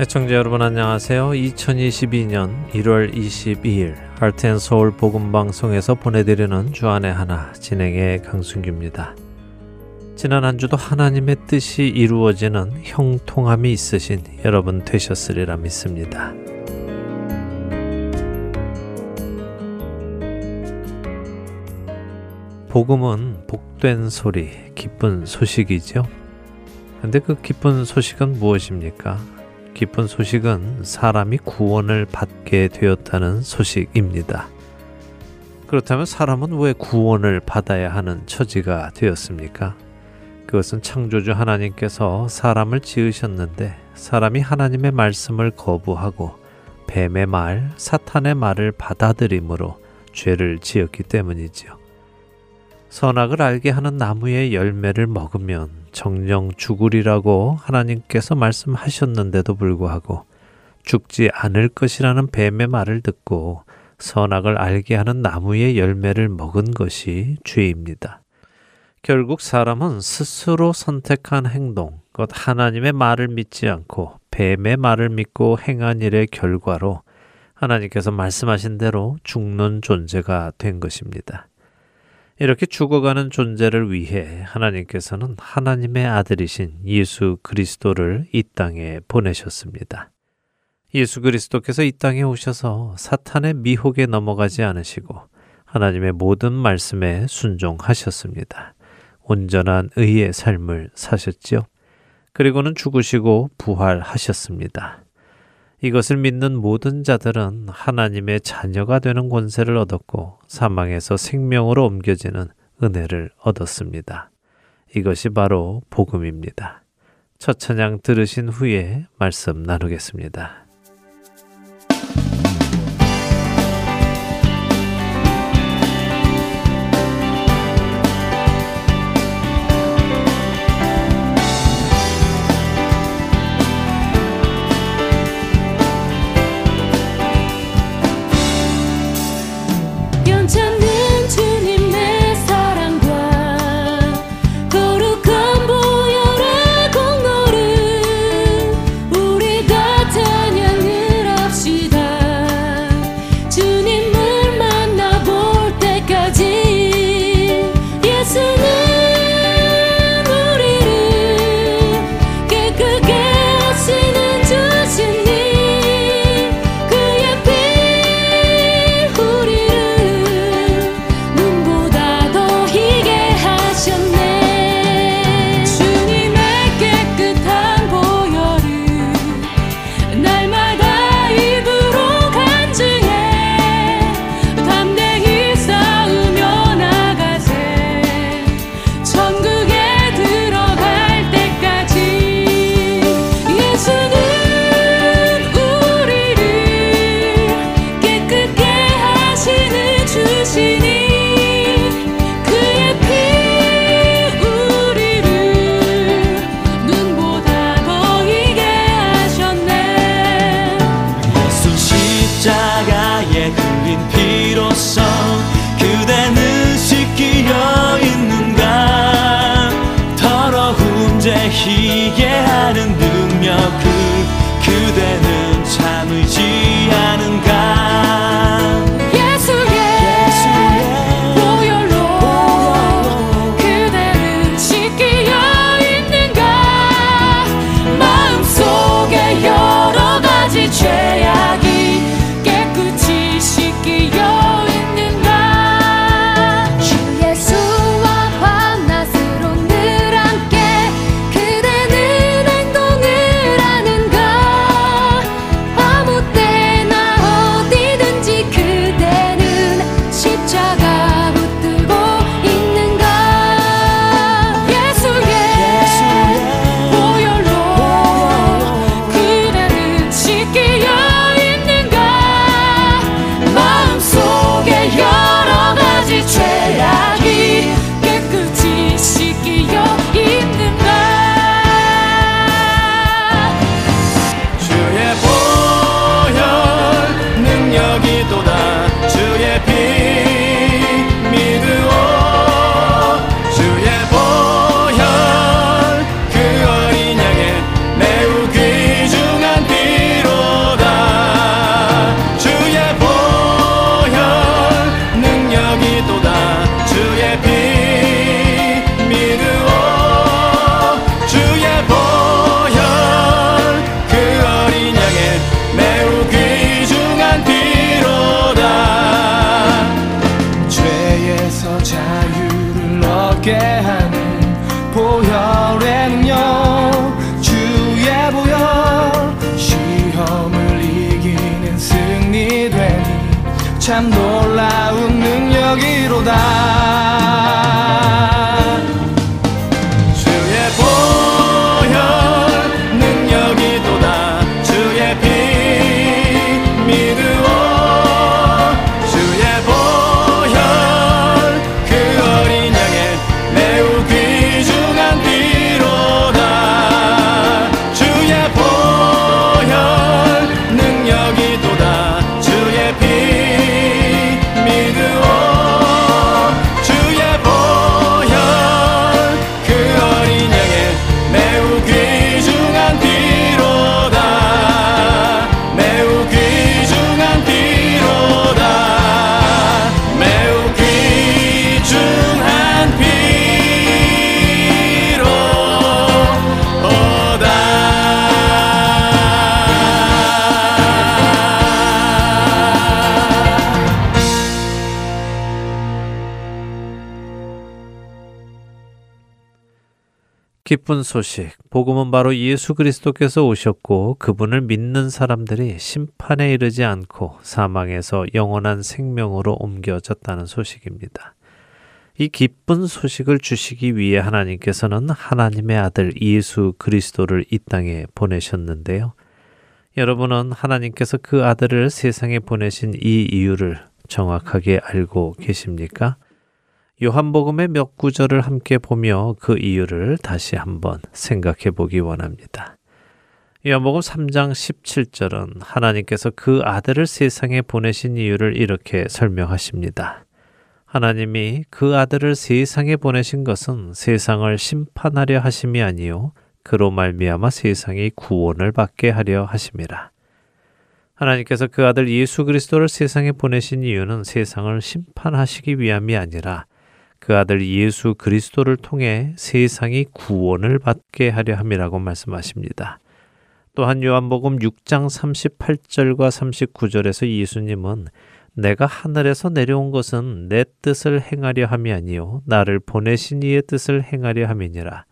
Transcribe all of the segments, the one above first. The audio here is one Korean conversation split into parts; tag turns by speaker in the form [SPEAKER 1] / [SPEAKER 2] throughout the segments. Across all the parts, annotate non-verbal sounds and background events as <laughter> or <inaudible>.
[SPEAKER 1] 애청자 여러분 안녕하세요. 2022년 1월 22일 할텐서울 복음방송에서 보내드리는 주안의 하나 진행의 강순규입니다. 지난 한 주도 하나님의 뜻이 이루어지는 형통함이 있으신 여러분 되셨으리라 믿습니다. 복음은 복된 소리, 기쁜 소식이죠. 근데 그 기쁜 소식은 무엇입니까? 기쁜 소식은 사람이 구원을 받게 되었다는 소식입니다. 그렇다면 사람은 왜 구원을 받아야 하는 처지가 되었습니까? 그것은 창조주 하나님께서 사람을 지으셨는데 사람이 하나님의 말씀을 거부하고 뱀의 말, 사탄의 말을 받아들임으로 죄를 지었기 때문이지요. 선악을 알게 하는 나무의 열매를 먹으면 정령 죽으리라고 하나님께서 말씀하셨는데도 불구하고 죽지 않을 것이라는 뱀의 말을 듣고 선악을 알게 하는 나무의 열매를 먹은 것이 죄입니다. 결국 사람은 스스로 선택한 행동, 곧 하나님의 말을 믿지 않고 뱀의 말을 믿고 행한 일의 결과로 하나님께서 말씀하신 대로 죽는 존재가 된 것입니다. 이렇게 죽어가는 존재를 위해 하나님께서는 하나님의 아들이신 예수 그리스도를 이 땅에 보내셨습니다. 예수 그리스도께서 이 땅에 오셔서 사탄의 미혹에 넘어가지 않으시고 하나님의 모든 말씀에 순종하셨습니다. 온전한 의의 삶을 사셨지요. 그리고는 죽으시고 부활하셨습니다. 이것을 믿는 모든 자들은 하나님의 자녀가 되는 권세를 얻었고 사망에서 생명으로 옮겨지는 은혜를 얻었습니다. 이것이 바로 복음입니다. 첫 찬양 들으신 후에 말씀 나누겠습니다.
[SPEAKER 2] 함께하는 능력을 그대는 참 의지하는가?
[SPEAKER 1] 기쁜 소식, 복음은 바로 예수 그리스도께서 오셨고 그분을 믿는 사람들이 심판에 이르지 않고 사망에서 영원한 생명으로 옮겨졌다는 소식입니다. 이 기쁜 소식을 주시기 위해 하나님께서는 하나님의 아들 예수 그리스도를 이 땅에 보내셨는데요. 여러분은 하나님께서 그 아들을 세상에 보내신 이 이유를 정확하게 알고 계십니까? 요한복음의 몇 구절을 함께 보며 그 이유를 다시 한번 생각해 보기 원합니다. 요한복음 3장 17절은 하나님께서 그 아들을 세상에 보내신 이유를 이렇게 설명하십니다. 하나님이 그 아들을 세상에 보내신 것은 세상을 심판하려 하심이 아니요 그로 말미암아 세상이 구원을 받게 하려 하심이라. 하나님께서 그 아들 예수 그리스도를 세상에 보내신 이유는 세상을 심판하시기 위함이 아니라 그 아들 예수 그리스도를 통해 세상이 구원을 받게 하려 함이라고 말씀하십니다. 또한 요한복음 6장 38절과 39절에서 예수님은 내가 하늘에서 내려온 것은 내 뜻을 행하려 함이 아니요 나를 보내신 이의 뜻을 행하려 함이니라.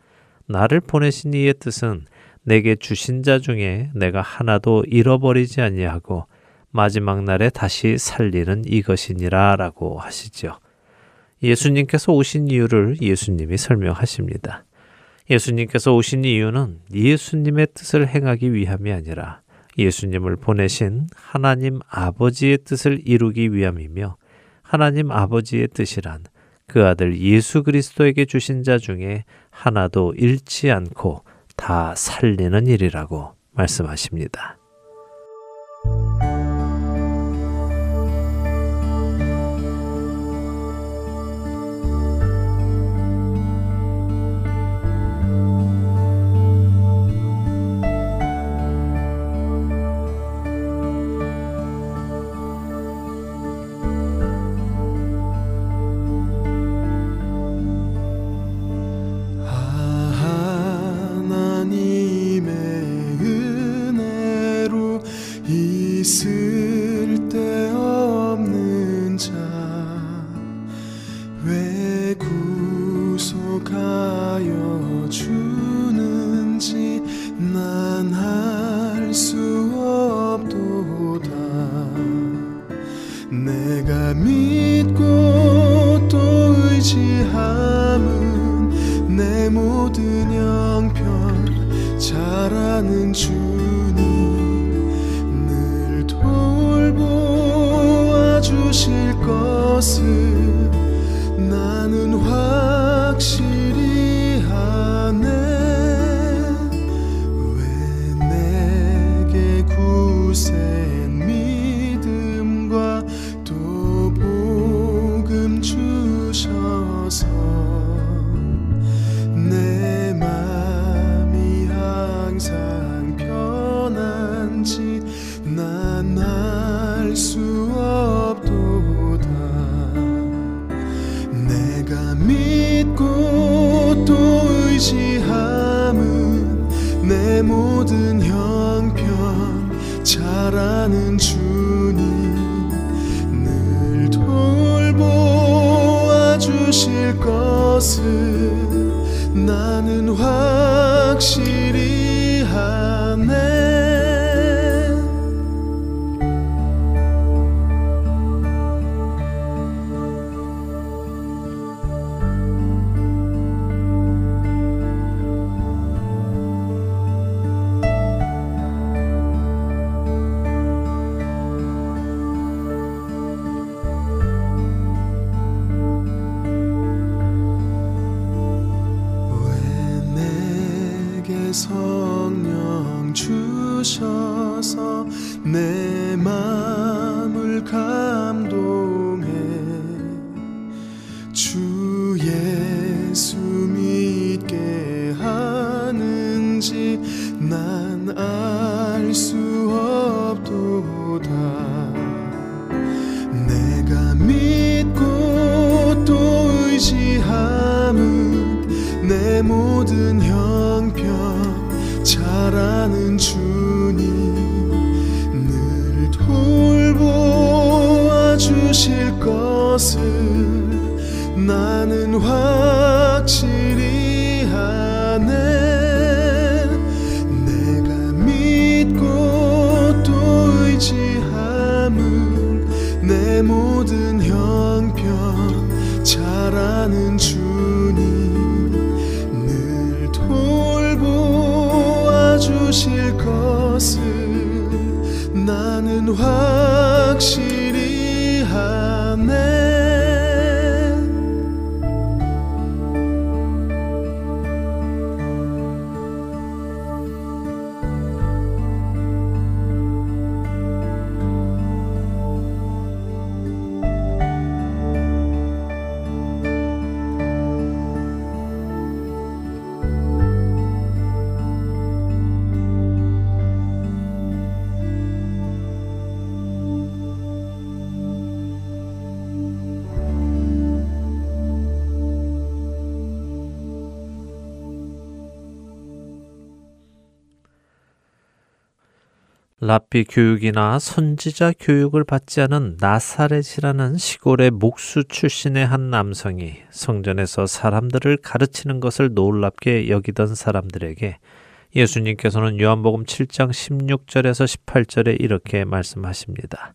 [SPEAKER 1] 나를 보내신 이의 뜻은 내게 주신 자 중에 내가 하나도 잃어버리지 아니하고 마지막 날에 다시 살리는 이것이니라라고 하시죠. 예수님께서 오신 이유를 예수님이 설명하십니다. 예수님께서 오신 이유는 예수님의 뜻을 행하기 위함이 아니라 예수님을 보내신 하나님 아버지의 뜻을 이루기 위함이며 하나님 아버지의 뜻이란 그 아들 예수 그리스도에게 주신 자 중에 하나도 잃지 않고 다 살리는 일이라고 말씀하십니다.
[SPEAKER 3] 나는 확실히 하네. 내가 믿고 또 의지함을 내 모든 형편 잘 아는 주님 늘 돌보아 주실 것을 나는 확
[SPEAKER 1] 랍비 교육이나 선지자 교육을 받지 않은 나사렛이라는 시골의 목수 출신의 한 남성이 성전에서 사람들을 가르치는 것을 놀랍게 여기던 사람들에게 예수님께서는 요한복음 7장 16절에서 18절에 이렇게 말씀하십니다.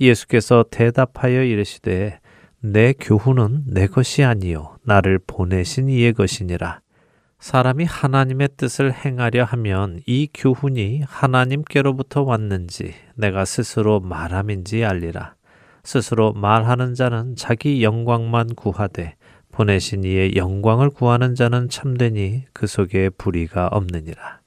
[SPEAKER 1] 예수께서 대답하여 이르시되 내 교훈은 내 것이 아니요 나를 보내신 이의 것이니라. 사람이 하나님의 뜻을 행하려 하면 이 교훈이 하나님께로부터 왔는지 내가 스스로 말함인지 알리라. 스스로 말하는 자는 자기 영광만 구하되 보내신 이의 영광을 구하는 자는 참되니 그 속에 불의가 없느니라.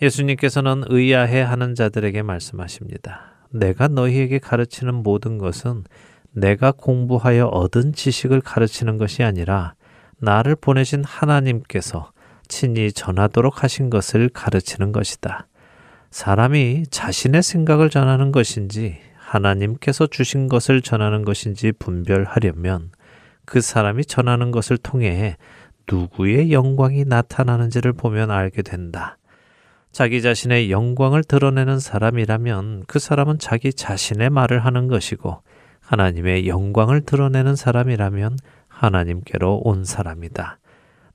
[SPEAKER 1] 예수님께서는 의아해 하는 자들에게 말씀하십니다. 내가 너희에게 가르치는 모든 것은 내가 공부하여 얻은 지식을 가르치는 것이 아니라 나를 보내신 하나님께서 친히 전하도록 하신 것을 가르치는 것이다. 사람이 자신의 생각을 전하는 것인지 하나님께서 주신 것을 전하는 것인지 분별하려면 그 사람이 전하는 것을 통해 누구의 영광이 나타나는지를 보면 알게 된다. 자기 자신의 영광을 드러내는 사람이라면 그 사람은 자기 자신의 말을 하는 것이고 하나님의 영광을 드러내는 사람이라면 하나님께로 온 사람이다.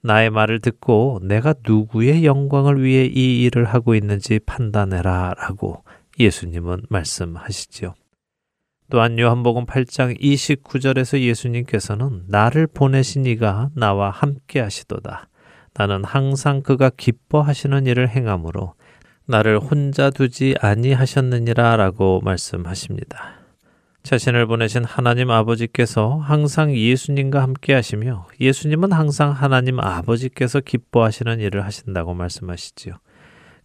[SPEAKER 1] 나의 말을 듣고 내가 누구의 영광을 위해 이 일을 하고 있는지 판단해라 라고 예수님은 말씀하시지요. 또한 요한복음 8장 29절에서 예수님께서는 나를 보내신 이가 나와 함께 하시도다. 나는 항상 그가 기뻐하시는 일을 행함으로 나를 혼자 두지 아니하셨느니라 라고 말씀하십니다. 자신을 보내신 하나님 아버지께서 항상 예수님과 함께 하시며 예수님은 항상 하나님 아버지께서 기뻐하시는 일을 하신다고 말씀하시지요.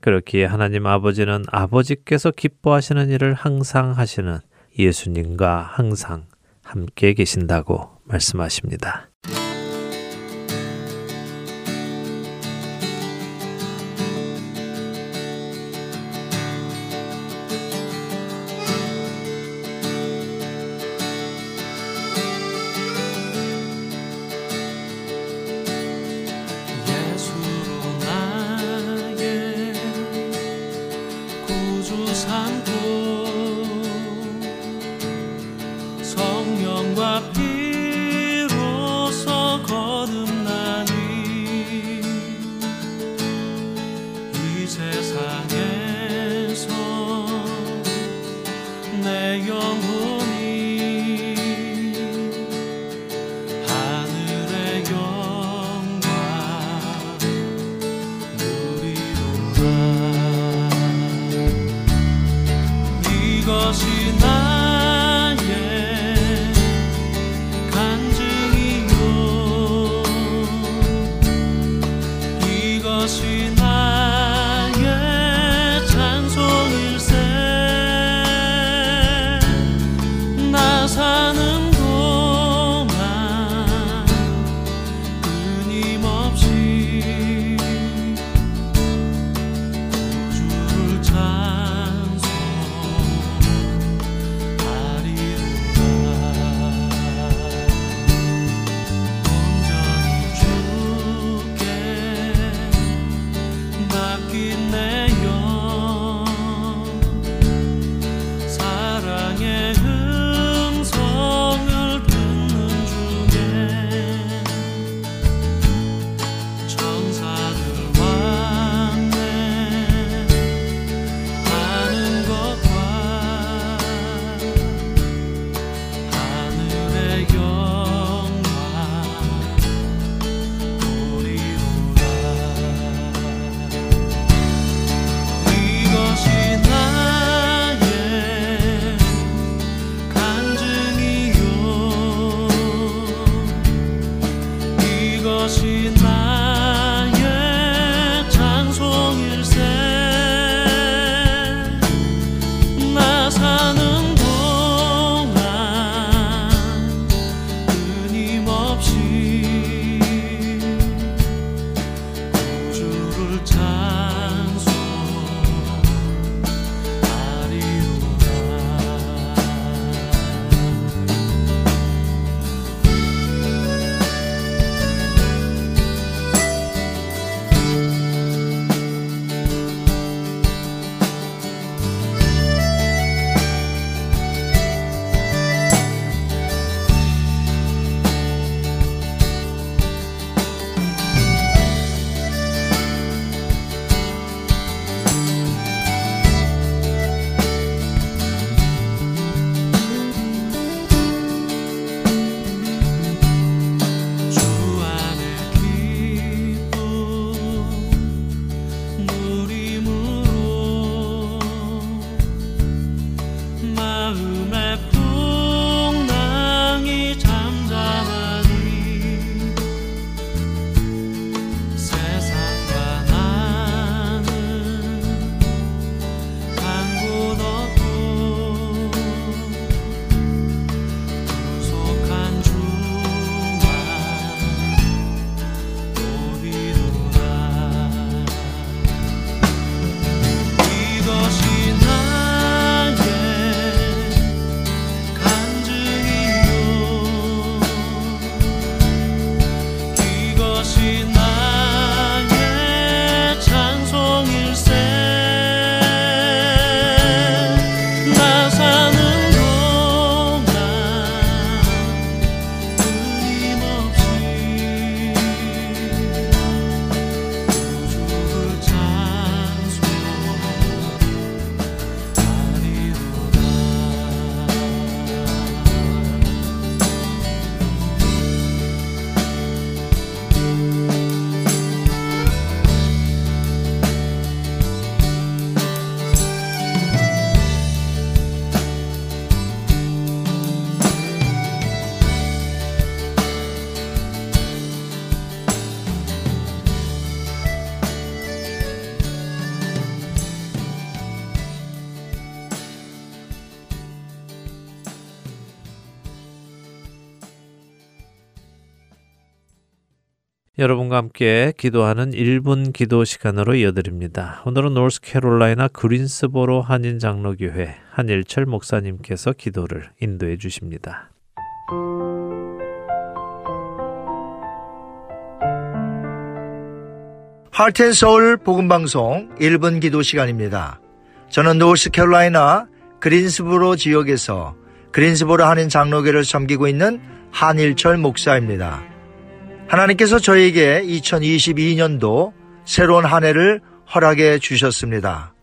[SPEAKER 1] 그렇기에 하나님 아버지는 아버지께서 기뻐하시는 일을 항상 하시는 예수님과 항상 함께 계신다고 말씀하십니다. 여러분과 함께 기도하는 1분 기도 시간으로 이어드립니다. 오늘은 노스캐롤라이나 그린스보로 한인 장로교회 한일철 목사님께서 기도를 인도해 주십니다.
[SPEAKER 4] 하트앤서울 복음 방송 1분 기도 시간입니다. 저는 노스캐롤라이나 그린스보로 지역에서 그린스보로 한인 장로교를 섬기고 있는 한일철 목사입니다. 하나님께서 저에게 2022년도 새로운 한 해를 허락해 주셨습니다.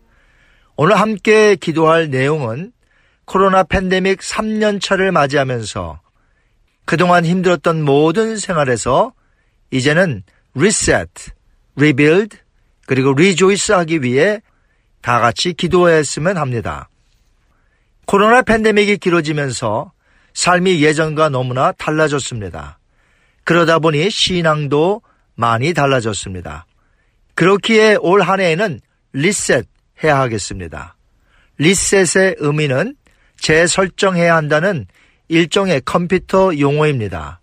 [SPEAKER 4] 오늘 함께 기도할 내용은 코로나 팬데믹 3년차를 맞이하면서 그동안 힘들었던 모든 생활에서 이제는 reset, rebuild, 그리고 rejoice 하기 위해 다 같이 기도했으면 합니다. 코로나 팬데믹이 길어지면서 삶이 예전과 너무나 달라졌습니다. 그러다 보니 신앙도 많이 달라졌습니다. 그렇기에 올 한 해에는 리셋 해야 하겠습니다. 리셋의 의미는 재설정해야 한다는 일종의 컴퓨터 용어입니다.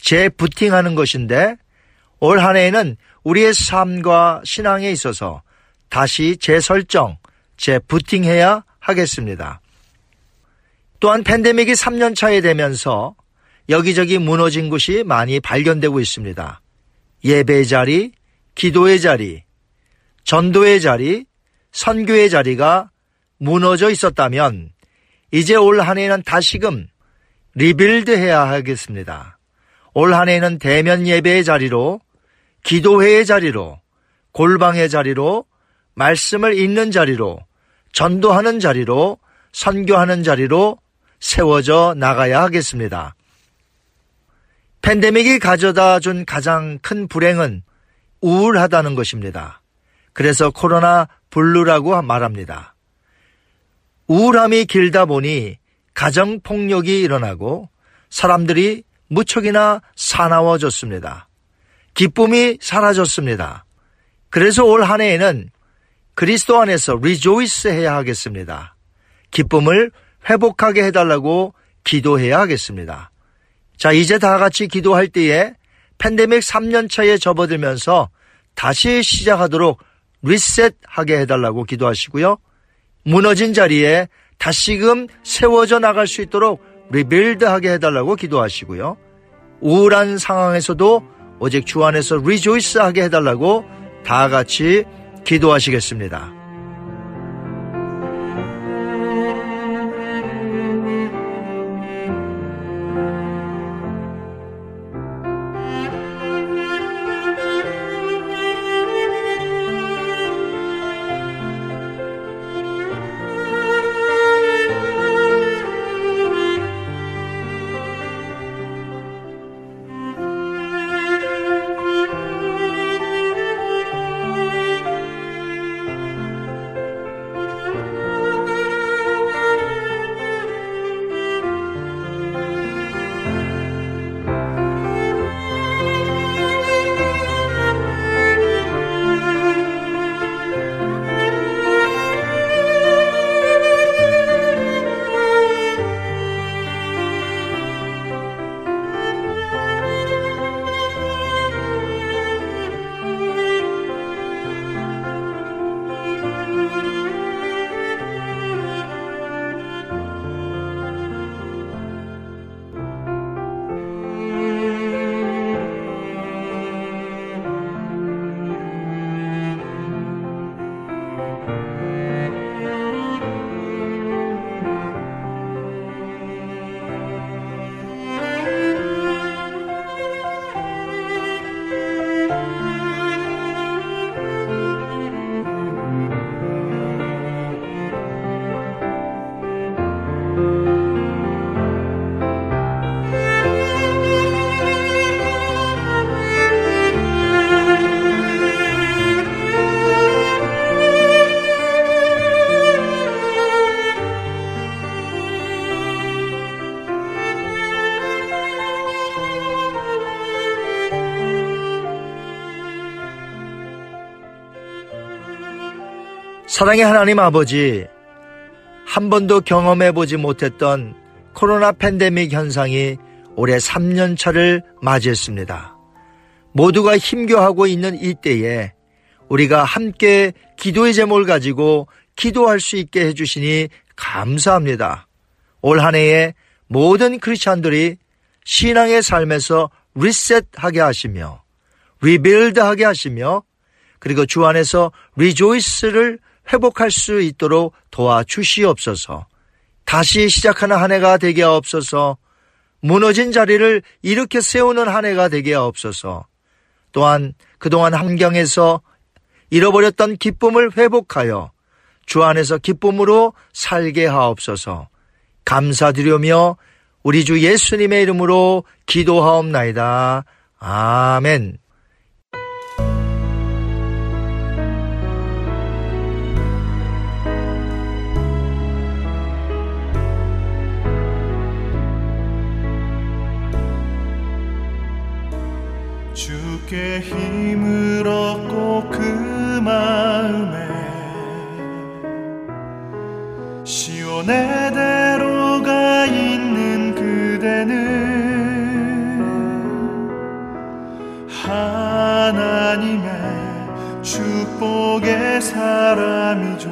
[SPEAKER 4] 재부팅하는 것인데 올 한 해에는 우리의 삶과 신앙에 있어서 다시 재설정, 재부팅해야 하겠습니다. 또한 팬데믹이 3년 차에 되면서 여기저기 무너진 곳이 많이 발견되고 있습니다. 예배의 자리, 기도의 자리, 전도의 자리, 선교의 자리가 무너져 있었다면 이제 올 한 해는 다시금 rebuild 해야 하겠습니다. 올 한 해는 대면 예배의 자리로, 기도회의 자리로, 골방의 자리로, 말씀을 읽는 자리로, 전도하는 자리로, 선교하는 자리로 세워져 나가야 하겠습니다. 팬데믹이 가져다 준 가장 큰 불행은 우울하다는 것입니다. 그래서 코로나 블루라고 말합니다. 우울함이 길다 보니 가정폭력이 일어나고 사람들이 무척이나 사나워졌습니다. 기쁨이 사라졌습니다. 그래서 올 한 해에는 그리스도 안에서 rejoice 해야 하겠습니다. 기쁨을 회복하게 해달라고 기도해야 하겠습니다. 자, 이제 다 같이 기도할 때에 팬데믹 3년 차에 접어들면서 다시 시작하도록 reset하게 해달라고 기도하시고요. 무너진 자리에 다시금 세워져 나갈 수 있도록 리빌드하게 해달라고 기도하시고요. 우울한 상황에서도 오직 주 안에서 리조이스하게 해달라고 다 같이 기도하시겠습니다. 사랑의 하나님 아버지, 한 번도 경험해 보지 못했던 코로나 팬데믹 현상이 올해 3년차를 맞이했습니다. 모두가 힘겨하고 있는 이때에 우리가 함께 기도의 제목을 가지고 기도할 수 있게 해주시니 감사합니다. 올 한 해에 모든 크리스찬들이 신앙의 삶에서 리셋하게 하시며 리빌드하게 하시며 그리고 주 안에서 리조이스를 회복할 수 있도록 도와주시옵소서. 다시 시작하는 한 해가 되게 하옵소서. 무너진 자리를 이렇게 세우는 한 해가 되게 하옵소서. 또한 그동안 환경에서 잃어버렸던 기쁨을 회복하여 주 안에서 기쁨으로 살게 하옵소서. 감사드리며 우리 주 예수님의 이름으로 기도하옵나이다. 아멘.
[SPEAKER 5] 주께 힘을 얻고 그 마음에 시온의 대로가 있는 그대는 하나님의 축복의 사람이죠.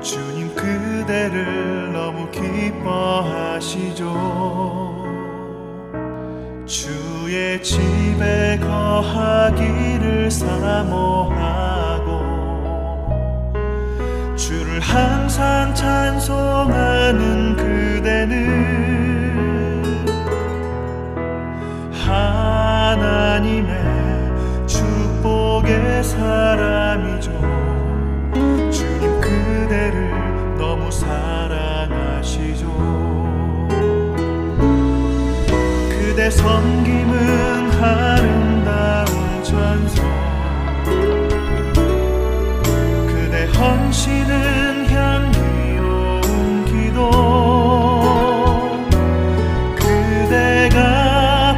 [SPEAKER 5] 주님 그대를 너무 기뻐하시죠. 주 의 집에 거하기를 사모하고 주를 항상 찬송하는 그대는 하나님의 축복의 사람이죠. 주님 그대를 너무 사랑 섬김은 아름다운 찬송 그대 헌신은 향기로운 기도. 그대가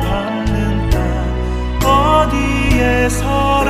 [SPEAKER 5] 밟는 땅 어디에서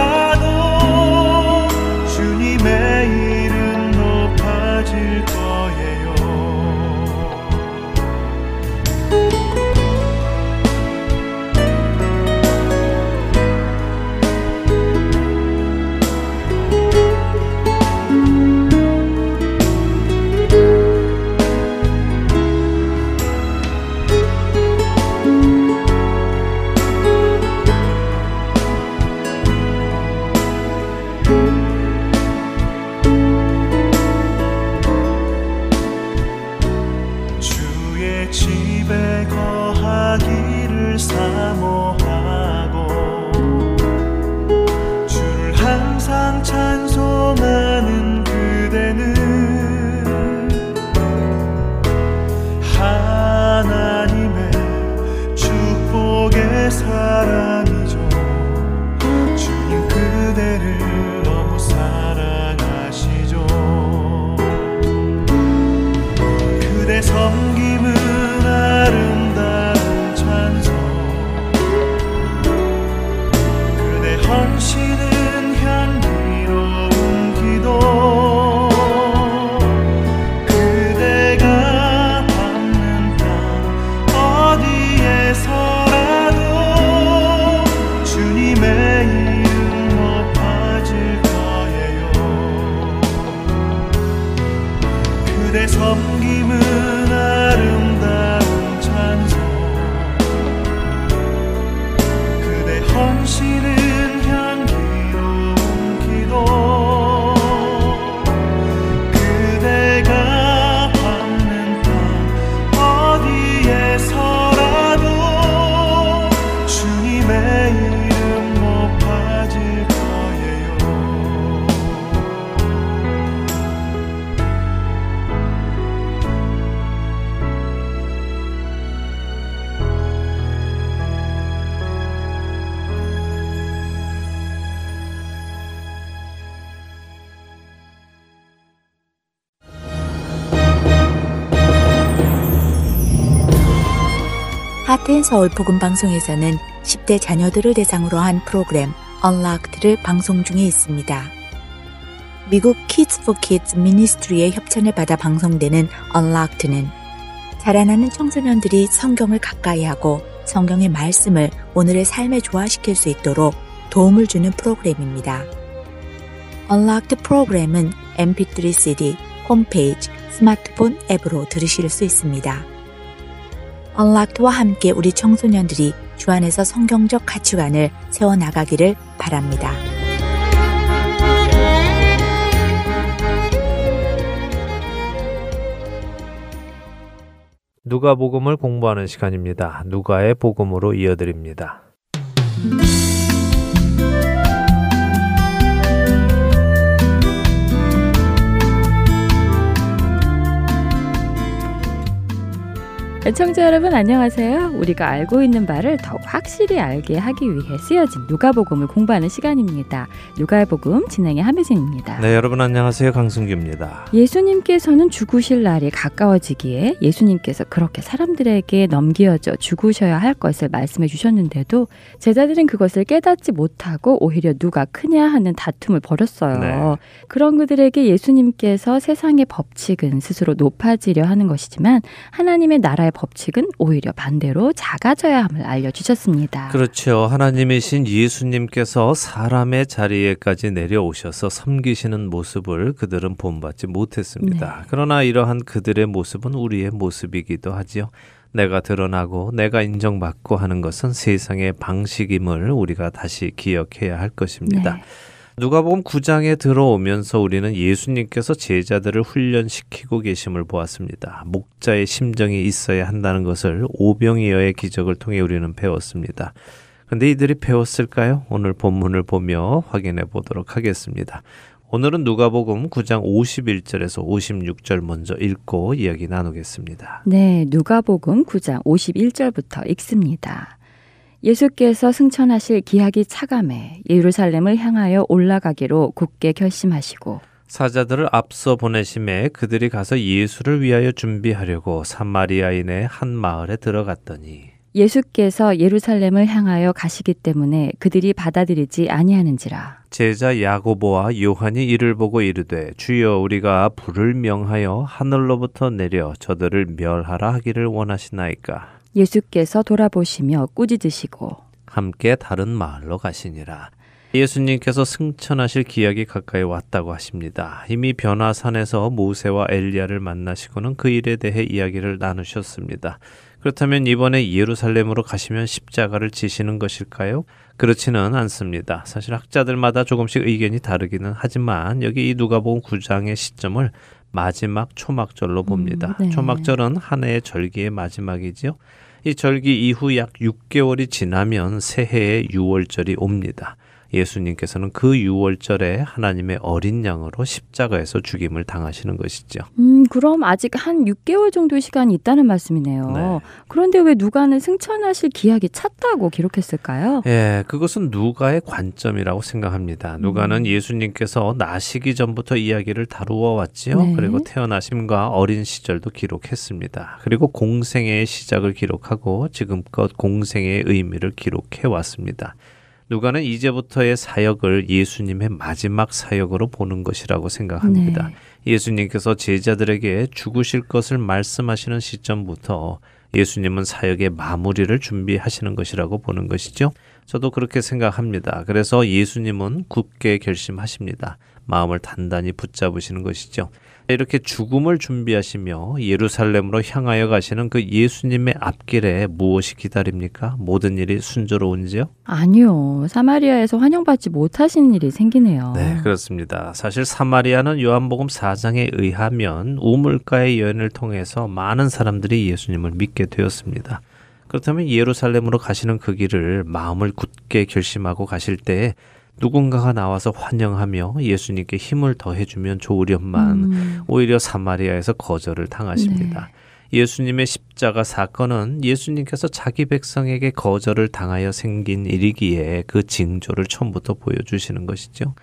[SPEAKER 6] 하트앤 서울 복음 방송에서는 10대 자녀들을 대상으로 한 프로그램 Unlocked를 방송 중에 있습니다. 미국 Kids for Kids 미니스트리의 협찬을 받아 방송되는 Unlocked는 자라나는 청소년들이 성경을 가까이 하고 성경의 말씀을 오늘의 삶에 조화시킬 수 있도록 도움을 주는 프로그램입니다. Unlocked 프로그램은 mp3 cd, 홈페이지, 스마트폰 앱으로 들으실 수 있습니다. Unlocked와 함께 우리 청소년들이 주 안에서 성경적 가치관을 세워나가기를 바랍니다.
[SPEAKER 1] 누가 복음을 공부하는 시간입니다. 누가의 복음으로 이어드립니다.
[SPEAKER 7] 애청자 여러분 안녕하세요. 우리가 알고 있는 바를 더 확실히 알게 하기 위해 쓰여진 누가복음을 공부하는 시간입니다. 누가복음 진행의 함혜진입니다.
[SPEAKER 1] 네, 여러분 안녕하세요. 강승규입니다.
[SPEAKER 7] 예수님께서는 죽으실 날이 가까워지기에 예수님께서 그렇게 사람들에게 넘겨져 죽으셔야 할 것을 말씀해 주셨는데도 제자들은 그것을 깨닫지 못하고 오히려 누가 크냐 하는 다툼을 벌였어요.
[SPEAKER 1] 네.
[SPEAKER 7] 그런 그들에게 예수님께서 세상의 법칙은 스스로 높아지려 하는 것이지만 하나님의 나라의 법칙은 오히려 반대로 작아져야 함을 알려주셨습니다.
[SPEAKER 1] 그렇죠. 하나님이신 예수님께서 사람의 자리에까지 내려오셔서 섬기시는 모습을 그들은 본받지 못했습니다.
[SPEAKER 7] 네.
[SPEAKER 1] 그러나 이러한 그들의 모습은 우리의 모습이기도 하지요. 내가 드러나고 내가 인정받고 하는 것은 세상의 방식임을 우리가 다시 기억해야 할 것입니다.
[SPEAKER 7] 네.
[SPEAKER 1] 누가복음 9장에 들어오면서 우리는 예수님께서 제자들을 훈련시키고 계심을 보았습니다. 목자의 심정이 있어야 한다는 것을 오병이어의 기적을 통해 우리는 배웠습니다. 근데 이들이 배웠을까요? 오늘 본문을 보며 확인해 보도록 하겠습니다. 오늘은 누가복음 9장 51절에서 56절 먼저 읽고 이야기 나누겠습니다.
[SPEAKER 7] 네, 누가복음 9장 51절부터 읽습니다. 예수께서 승천하실 기약이 차감해 예루살렘을 향하여 올라가기로 굳게 결심하시고
[SPEAKER 1] 사자들을 앞서 보내심에 그들이 가서 예수를 위하여 준비하려고 사마리아인의 한 마을에 들어갔더니
[SPEAKER 7] 예수께서 예루살렘을 향하여 가시기 때문에 그들이 받아들이지 아니하는지라.
[SPEAKER 1] 제자 야고보와 요한이 이를 보고 이르되 주여 우리가 불을 명하여 하늘로부터 내려 저들을 멸하라 하기를 원하시나이까
[SPEAKER 7] 예수께서 돌아보시며 꾸짖으시고
[SPEAKER 1] 함께 다른 마을로 가시니라 예수님께서 승천하실 기약이 가까이 왔다고 하십니다. 이미 변화산에서 모세와 엘리야를 만나시고는 그 일에 대해 이야기를 나누셨습니다. 그렇다면 이번에 예루살렘으로 가시면 십자가를 지시는 것일까요? 그렇지는 않습니다. 사실 학자들마다 조금씩 의견이 다르기는 하지만 여기 이 누가복음 9장의 시점을 마지막 초막절로 봅니다.
[SPEAKER 7] 네.
[SPEAKER 1] 초막절은 한 해의 절기의 마지막이지요. 이 절기 이후 약 6개월이 지나면 새해의 6월절이 옵니다. 예수님께서는 그 6월절에 하나님의 어린 양으로 십자가에서 죽임을 당하시는 것이죠.
[SPEAKER 7] 음, 그럼 아직 한 6개월 정도 시간이 있다는 말씀이네요.
[SPEAKER 1] 네.
[SPEAKER 7] 그런데 왜 누가는 승천하실 기약이 찼다고 기록했을까요?
[SPEAKER 1] 예, 그것은 누가의 관점이라고 생각합니다. 누가는
[SPEAKER 7] 음.
[SPEAKER 1] 예수님께서 나시기 전부터 이야기를 다루어 왔지요.
[SPEAKER 7] 네.
[SPEAKER 1] 그리고 태어나심과 어린 시절도 기록했습니다. 그리고 공생애의 시작을 기록하고 지금껏 공생애의 의미를 기록해 왔습니다. 누가는 이제부터의 사역을 예수님의 마지막 사역으로 보는 것이라고 생각합니다.
[SPEAKER 7] 네.
[SPEAKER 1] 예수님께서 제자들에게 죽으실 것을 말씀하시는 시점부터 예수님은 사역의 마무리를 준비하시는 것이라고 보는 것이죠. 저도 그렇게 생각합니다. 그래서 예수님은 굳게 결심하십니다. 마음을 단단히 붙잡으시는 것이죠. 이렇게 죽음을 준비하시며 예루살렘으로 향하여 가시는 그 예수님의 앞길에 무엇이 기다립니까? 모든 일이 순조로운지요?
[SPEAKER 7] 아니요. 사마리아에서 환영받지 못하시는 일이 생기네요.
[SPEAKER 1] 네, 그렇습니다. 사실 사마리아는 요한복음 4장에 의하면 우물가의 여인을 통해서 많은 사람들이 예수님을 믿게 되었습니다. 그렇다면 예루살렘으로 가시는 그 길을 마음을 굳게 결심하고 가실 때 누군가가 나와서 환영하며 예수님께 힘을 더해주면 좋으련만
[SPEAKER 7] 음,
[SPEAKER 1] 오히려 사마리아에서 거절을 당하십니다. 예수님의 십자가 사건은 예수님께서 자기 백성에게 거절을 당하여 생긴 일이기에 그 징조를 처음부터 보여주시는 것이죠.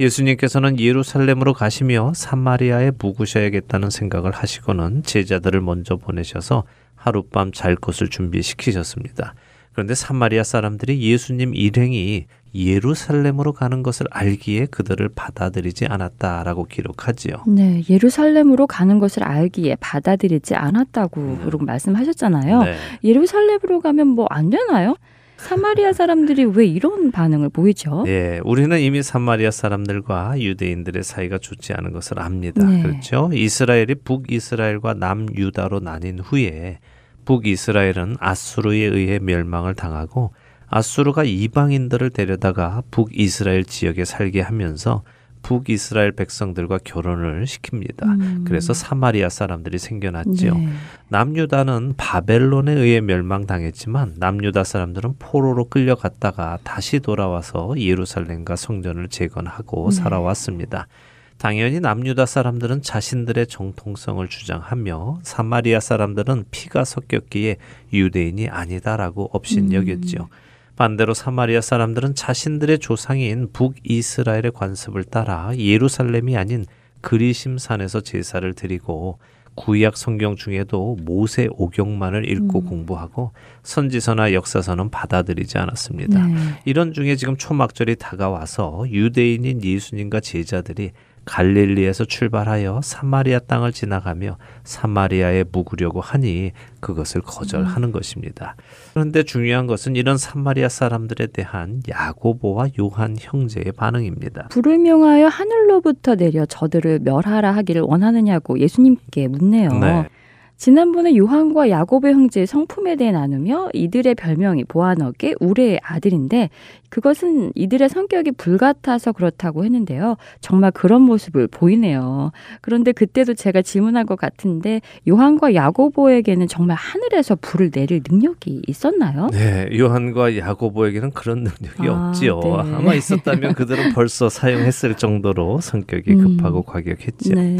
[SPEAKER 1] 예수님께서는 예루살렘으로 가시며 사마리아에 묵으셔야겠다는 생각을 하시고는 제자들을 먼저 보내셔서 하룻밤 잘 곳을 준비시키셨습니다. 그런데 사마리아 사람들이 예수님 일행이 예루살렘으로 가는 것을 알기에 그들을 받아들이지 않았다라고 기록하지요.
[SPEAKER 7] 네, 예루살렘으로 가는 것을 알기에 받아들이지 않았다고
[SPEAKER 1] 음.
[SPEAKER 7] 말씀하셨잖아요.
[SPEAKER 1] 네.
[SPEAKER 7] 예루살렘으로 가면 뭐 안 되나요? 사마리아 사람들이 왜 이런 반응을 보이죠?
[SPEAKER 1] 예, 우리는 이미 사마리아 사람들과 유대인들의 사이가 좋지 않은 것을 압니다.
[SPEAKER 7] 네.
[SPEAKER 1] 그렇죠? 이스라엘이 북이스라엘과 남유다로 나뉜 후에 북이스라엘은 아수르에 의해 멸망을 당하고 아수르가 이방인들을 데려다가 북이스라엘 지역에 살게 하면서 북이스라엘 백성들과 결혼을 시킵니다.
[SPEAKER 7] 음.
[SPEAKER 1] 그래서 사마리아 사람들이 생겨났죠.
[SPEAKER 7] 네.
[SPEAKER 1] 남유다는 바벨론에 의해 멸망당했지만 남유다 사람들은 포로로 끌려갔다가 다시 돌아와서 예루살렘과 성전을 재건하고
[SPEAKER 7] 네.
[SPEAKER 1] 살아왔습니다. 당연히 남유다 사람들은 자신들의 정통성을 주장하며 사마리아 사람들은 피가 섞였기에 유대인이 아니다라고 업신여겼지요. 반대로 사마리아 사람들은 자신들의 조상인 북이스라엘의 관습을 따라 예루살렘이 아닌 그리심산에서 제사를 드리고 구약 성경 중에도 모세 오경만을 읽고 공부하고 선지서나 역사서는 받아들이지 않았습니다.
[SPEAKER 7] 네.
[SPEAKER 1] 이런 중에 지금 초막절이 다가와서 유대인인 예수님과 제자들이 갈릴리에서 출발하여 사마리아 땅을 지나가며 사마리아에 묵으려고 하니 그것을 거절하는 것입니다. 그런데 중요한 것은 이런 사마리아 사람들에 대한 야고보와 요한 형제의 반응입니다.
[SPEAKER 7] 불을 명하여 하늘로부터 내려 저들을 멸하라 하기를 원하느냐고 예수님께 묻네요.
[SPEAKER 1] 네.
[SPEAKER 7] 지난번에 요한과 야고보 형제의 성품에 대해 나누며 이들의 별명이 보아너게 우레의 아들인데 그것은 이들의 성격이 불같아서 그렇다고 했는데요. 정말 그런 모습을 보이네요. 그런데 그때도 제가 질문한 것 같은데 요한과 야고보에게는 정말 하늘에서 불을 내릴 능력이 있었나요?
[SPEAKER 1] 네, 요한과 야고보에게는 그런 능력이
[SPEAKER 7] 아,
[SPEAKER 1] 없지요.
[SPEAKER 7] 네.
[SPEAKER 1] 아마 있었다면 그들은 벌써 사용했을 정도로 성격이
[SPEAKER 7] 음.
[SPEAKER 1] 급하고 과격했죠.
[SPEAKER 7] 네.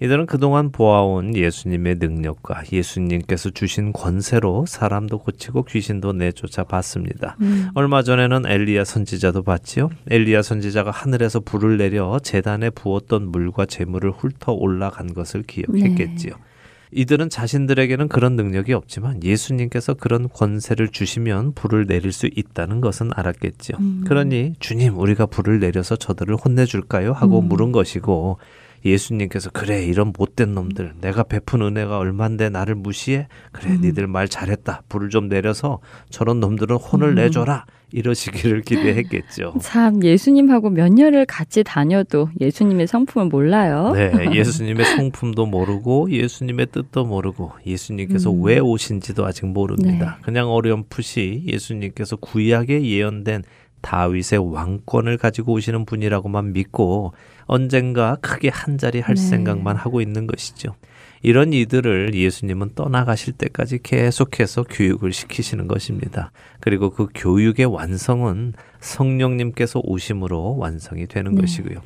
[SPEAKER 1] 이들은 그동안 보아온 예수님의 능력 과 예수님께서 주신 권세로 사람도 고치고 귀신도 내쫓아 봤습니다.
[SPEAKER 7] 음.
[SPEAKER 1] 얼마 전에는 엘리야 선지자도 봤지요. 엘리야 선지자가 하늘에서 불을 내려 재단에 부었던 물과 재물을 훑어 올라간 것을 기억했겠지요. 이들은 자신들에게는 그런 능력이 없지만 예수님께서 그런 권세를 주시면 불을 내릴 수 있다는 것은 알았겠지요.
[SPEAKER 7] 음.
[SPEAKER 1] 그러니 주님 우리가 불을 내려서 저들을 혼내줄까요? 하고
[SPEAKER 7] 음.
[SPEAKER 1] 물은 것이고 예수님께서 그래 이런 못된 놈들 내가 베푼 은혜가 얼만데 나를 무시해 그래
[SPEAKER 7] 음.
[SPEAKER 1] 니들 말 잘했다 불을 좀 내려서 저런 놈들은 혼을
[SPEAKER 7] 음.
[SPEAKER 1] 내줘라 이러시기를 기대했겠죠. <laughs>
[SPEAKER 7] 참 예수님하고 몇 년을 같이 다녀도 예수님의 성품을 몰라요.
[SPEAKER 1] 네, <laughs> 예수님의 성품도 모르고 예수님의 뜻도 모르고 예수님께서
[SPEAKER 7] 음.
[SPEAKER 1] 왜 오신지도 아직 모릅니다.
[SPEAKER 7] 네.
[SPEAKER 1] 그냥 어렴풋이 예수님께서 구약에 예언된 다윗의 왕권을 가지고 오시는 분이라고만 믿고 언젠가 크게 한 자리 할
[SPEAKER 7] 네.
[SPEAKER 1] 생각만 하고 있는 것이죠. 이런 이들을 예수님은 떠나가실 때까지 계속해서 교육을 시키시는 것입니다. 그리고 그 교육의 완성은 성령님께서 오심으로 완성이 되는
[SPEAKER 7] 네.
[SPEAKER 1] 것이고요.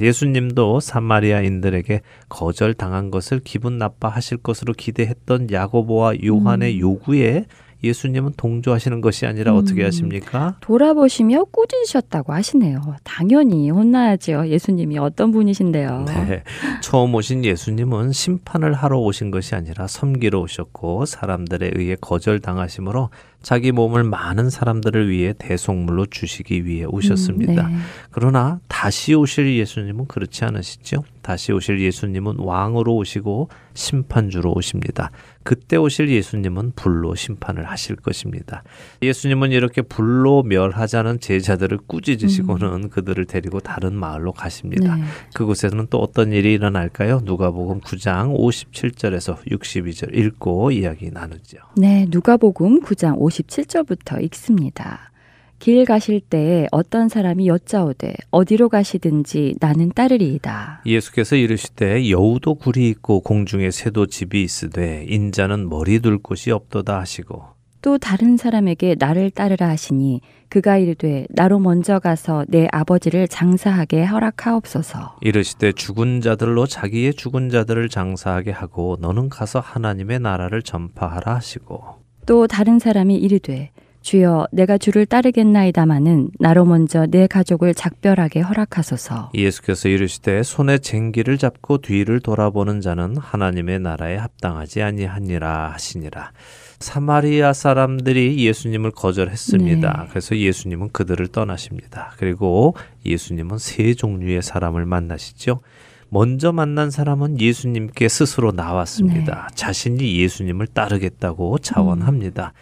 [SPEAKER 1] 예수님도 사마리아인들에게 거절당한 것을 기분 나빠하실 것으로 기대했던 야고보와 요한의
[SPEAKER 7] 음.
[SPEAKER 1] 요구에 예수님은 동조하시는 것이 아니라
[SPEAKER 7] 음.
[SPEAKER 1] 어떻게 하십니까?
[SPEAKER 7] 돌아보시며 꾸짖으셨다고 하시네요. 당연히 혼나야죠. 예수님이 어떤 분이신데요.
[SPEAKER 1] 네. 처음 오신 예수님은 심판을 하러 오신 것이 아니라 섬기러 오셨고 사람들에 의해 거절당하심으로 자기 몸을 많은 사람들을 위해 대속물로 주시기 위해 오셨습니다.
[SPEAKER 7] 음, 네.
[SPEAKER 1] 그러나 다시 오실 예수님은 그렇지 않으시죠? 다시 오실 예수님은 왕으로 오시고 심판주로 오십니다. 그때 오실 예수님은 불로 심판을 하실 것입니다. 예수님은 이렇게 불로 멸하자는 제자들을 꾸짖으시고는 그들을 데리고 다른 마을로 가십니다.
[SPEAKER 7] 네.
[SPEAKER 1] 그곳에서는 또 어떤 일이 일어날까요? 누가복음 9장 57절에서 62절 읽고 이야기 나누죠.
[SPEAKER 7] 네, 누가복음 9장 57절부터 읽습니다. 길 가실 때 어떤 사람이 여짜오되 어디로 가시든지 나는 따르리이다.
[SPEAKER 1] 예수께서 이르시되 여우도 굴이 있고 공중에 새도 집이 있으되 인자는 머리 둘 곳이 없도다 하시고
[SPEAKER 7] 또 다른 사람에게 나를 따르라 하시니 그가 이르되 나로 먼저 가서 내 아버지를 장사하게 허락하옵소서.
[SPEAKER 1] 이르시되 죽은 자들로 자기의 죽은 자들을 장사하게 하고 너는 가서 하나님의 나라를 전파하라 하시고
[SPEAKER 7] 또 다른 사람이 이르되 주여 내가 주를 따르겠나이다마는 나로 먼저 내 가족을 작별하게 허락하소서.
[SPEAKER 1] 예수께서 이르시되 손에 쟁기를 잡고 뒤를 돌아보는 자는 하나님의 나라에 합당하지 아니하니라 하시니라. 사마리아 사람들이 예수님을 거절했습니다.
[SPEAKER 7] 네.
[SPEAKER 1] 그래서 예수님은 그들을 떠나십니다. 그리고 예수님은 세 종류의 사람을 만나시죠. 먼저 만난 사람은 예수님께 스스로 나왔습니다. 자신이 예수님을 따르겠다고 자원합니다.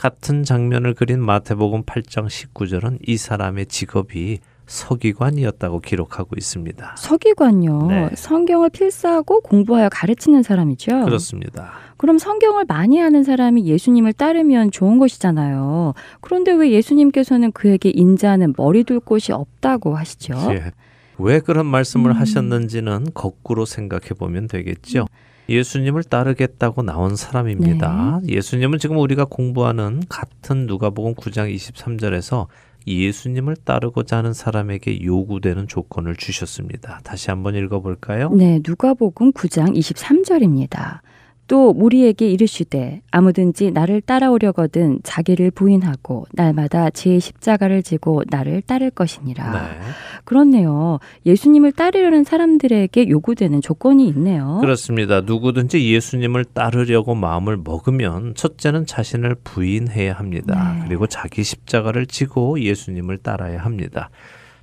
[SPEAKER 1] 같은 장면을 그린 마태복음 8장 19절은 이 사람의 직업이 서기관이었다고 기록하고 있습니다.
[SPEAKER 7] 서기관요.
[SPEAKER 1] 네.
[SPEAKER 7] 성경을 필사하고 공부하여 가르치는 사람이죠.
[SPEAKER 1] 그렇습니다.
[SPEAKER 7] 그럼 성경을 많이 하는 사람이 예수님을 따르면 좋은 것이잖아요. 그런데 왜 예수님께서는 그에게 인자하는 머리 둘 곳이 없다고 하시죠?
[SPEAKER 1] 예. 왜 그런 말씀을
[SPEAKER 7] 음.
[SPEAKER 1] 하셨는지는 거꾸로 생각해 보면 되겠죠. 예수님을 따르겠다고 나온 사람입니다.
[SPEAKER 7] 네.
[SPEAKER 1] 예수님은 지금 우리가 공부하는 같은 누가복음 9장 23절에서 예수님을 따르고자 하는 사람에게 요구되는 조건을 주셨습니다. 다시 한번 읽어볼까요?
[SPEAKER 7] 네, 누가복음 9장 23절입니다. 또 우리에게 이르시되 아무든지 나를 따라오려거든 자기를 부인하고 날마다 제 십자가를 지고 나를 따를 것이니라.
[SPEAKER 1] 네.
[SPEAKER 7] 그렇네요. 예수님을 따르려는 사람들에게 요구되는 조건이 있네요.
[SPEAKER 1] 그렇습니다. 누구든지 예수님을 따르려고 마음을 먹으면 첫째는 자신을 부인해야 합니다.
[SPEAKER 7] 네.
[SPEAKER 1] 그리고 자기 십자가를 지고 예수님을 따라야 합니다.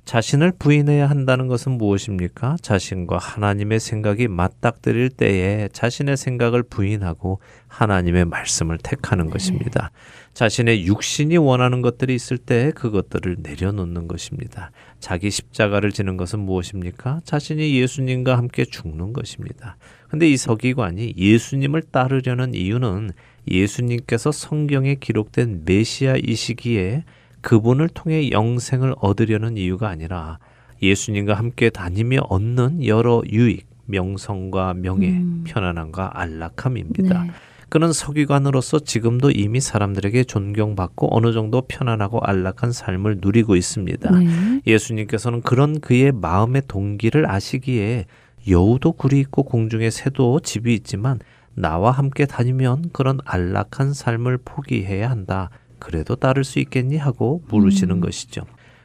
[SPEAKER 1] 자신을 부인해야 한다는 것은 무엇입니까? 자신과 하나님의 생각이 맞닥뜨릴 때에 자신의 생각을 부인하고 하나님의 말씀을 택하는 것입니다. 자신의 육신이 원하는 것들이 있을 때 그것들을 내려놓는 것입니다. 자기 십자가를 지는 것은 무엇입니까? 자신이 예수님과 함께 죽는 것입니다. 근데 이 서기관이 예수님을 따르려는 이유는 예수님께서 성경에 기록된 메시아이시기에 그분을 통해 영생을 얻으려는 이유가 아니라 예수님과 함께 다니며 얻는 여러 유익, 명성과 명예,
[SPEAKER 7] 음.
[SPEAKER 1] 편안함과 안락함입니다.
[SPEAKER 7] 네.
[SPEAKER 1] 그는 서기관으로서 지금도 이미 사람들에게 존경받고 어느 정도 편안하고 안락한 삶을 누리고 있습니다.
[SPEAKER 7] 네.
[SPEAKER 1] 예수님께서는 그런 그의 마음의 동기를 아시기에 여우도 굴이 있고 공중에 새도 집이 있지만 나와 함께 다니면 그런 안락한 삶을 포기해야 한다. 그래도 따를 수 있겠니 하고 물으시는
[SPEAKER 7] 음.
[SPEAKER 1] 것이죠.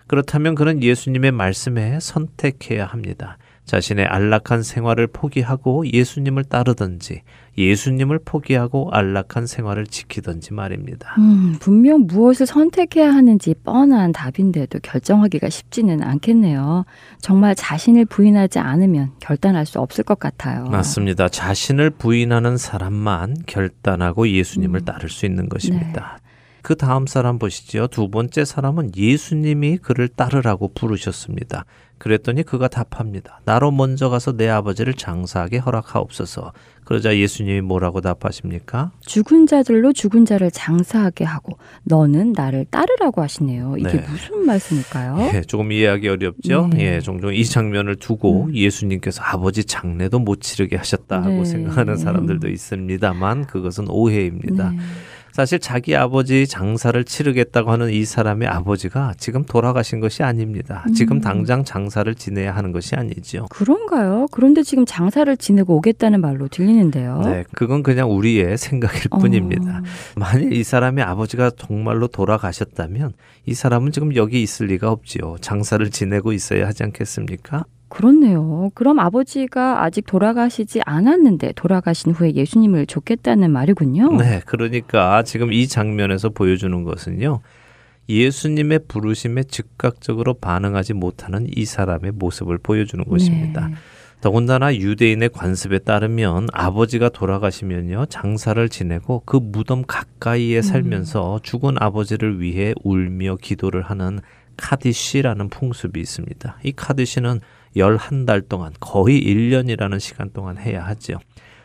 [SPEAKER 1] 그렇다면 그는 예수님의 말씀에 선택해야 합니다. 자신의 안락한 생활을 포기하고 예수님을 따르든지 예수님을 포기하고 안락한 생활을 지키든지 말입니다.
[SPEAKER 7] 음, 분명 무엇을 선택해야 하는지 뻔한 답인데도 결정하기가 쉽지는 않겠네요. 정말 자신을 부인하지 않으면 결단할 수 없을 것 같아요.
[SPEAKER 1] 맞습니다. 자신을 부인하는 사람만 결단하고 예수님을
[SPEAKER 7] 음.
[SPEAKER 1] 따를 수 있는 것입니다. 그 다음 사람 보시죠. 두 번째 사람은 예수님이 그를 따르라고 부르셨습니다. 그랬더니 그가 답합니다. 나로 먼저 가서 내 아버지를 장사하게 허락하옵소서. 그러자 예수님이 뭐라고 답하십니까?
[SPEAKER 7] 죽은 자들로 죽은 자를 장사하게 하고 너는 나를 따르라고 하시네요. 이게
[SPEAKER 1] 네.
[SPEAKER 7] 무슨 말씀일까요?
[SPEAKER 1] 예, 조금 이해하기 어렵죠?
[SPEAKER 7] 네.
[SPEAKER 1] 예, 종종 이 장면을 두고
[SPEAKER 7] 음.
[SPEAKER 1] 예수님께서 아버지 장례도 못 치르게 하셨다고
[SPEAKER 7] 네.
[SPEAKER 1] 생각하는 사람들도 있습니다만 그것은 오해입니다.
[SPEAKER 7] 네.
[SPEAKER 1] 사실 자기 아버지 장사를 치르겠다고 하는 이 사람의 아버지가 지금 돌아가신 것이 아닙니다.
[SPEAKER 7] 음.
[SPEAKER 1] 지금 당장 장사를 지내야 하는 것이 아니죠.
[SPEAKER 7] 그런가요? 그런데 지금 장사를 지내고 오겠다는 말로 들리는데요.
[SPEAKER 1] 네, 그건 그냥 우리의 생각일
[SPEAKER 7] 어,
[SPEAKER 1] 뿐입니다. 만일 이 사람의 아버지가 정말로 돌아가셨다면 이 사람은 지금 여기 있을 리가 없지요. 장사를 지내고 있어야 하지 않겠습니까?
[SPEAKER 7] 그렇네요. 그럼 아버지가 아직 돌아가시지 않았는데 돌아가신 후에 예수님을 줬겠다는 말이군요.
[SPEAKER 1] 네, 그러니까 지금 이 장면에서 보여주는 것은요. 예수님의 부르심에 즉각적으로 반응하지 못하는 이 사람의 모습을 보여주는 것입니다.
[SPEAKER 7] 네.
[SPEAKER 1] 더군다나 유대인의 관습에 따르면 아버지가 돌아가시면요 장사를 지내고 그 무덤 가까이에 살면서 죽은 아버지를 위해 울며 기도를 하는 카디시라는 풍습이 있습니다. 이 카디시는 11달 동안 거의 1년이라는 시간 동안 해야 하죠.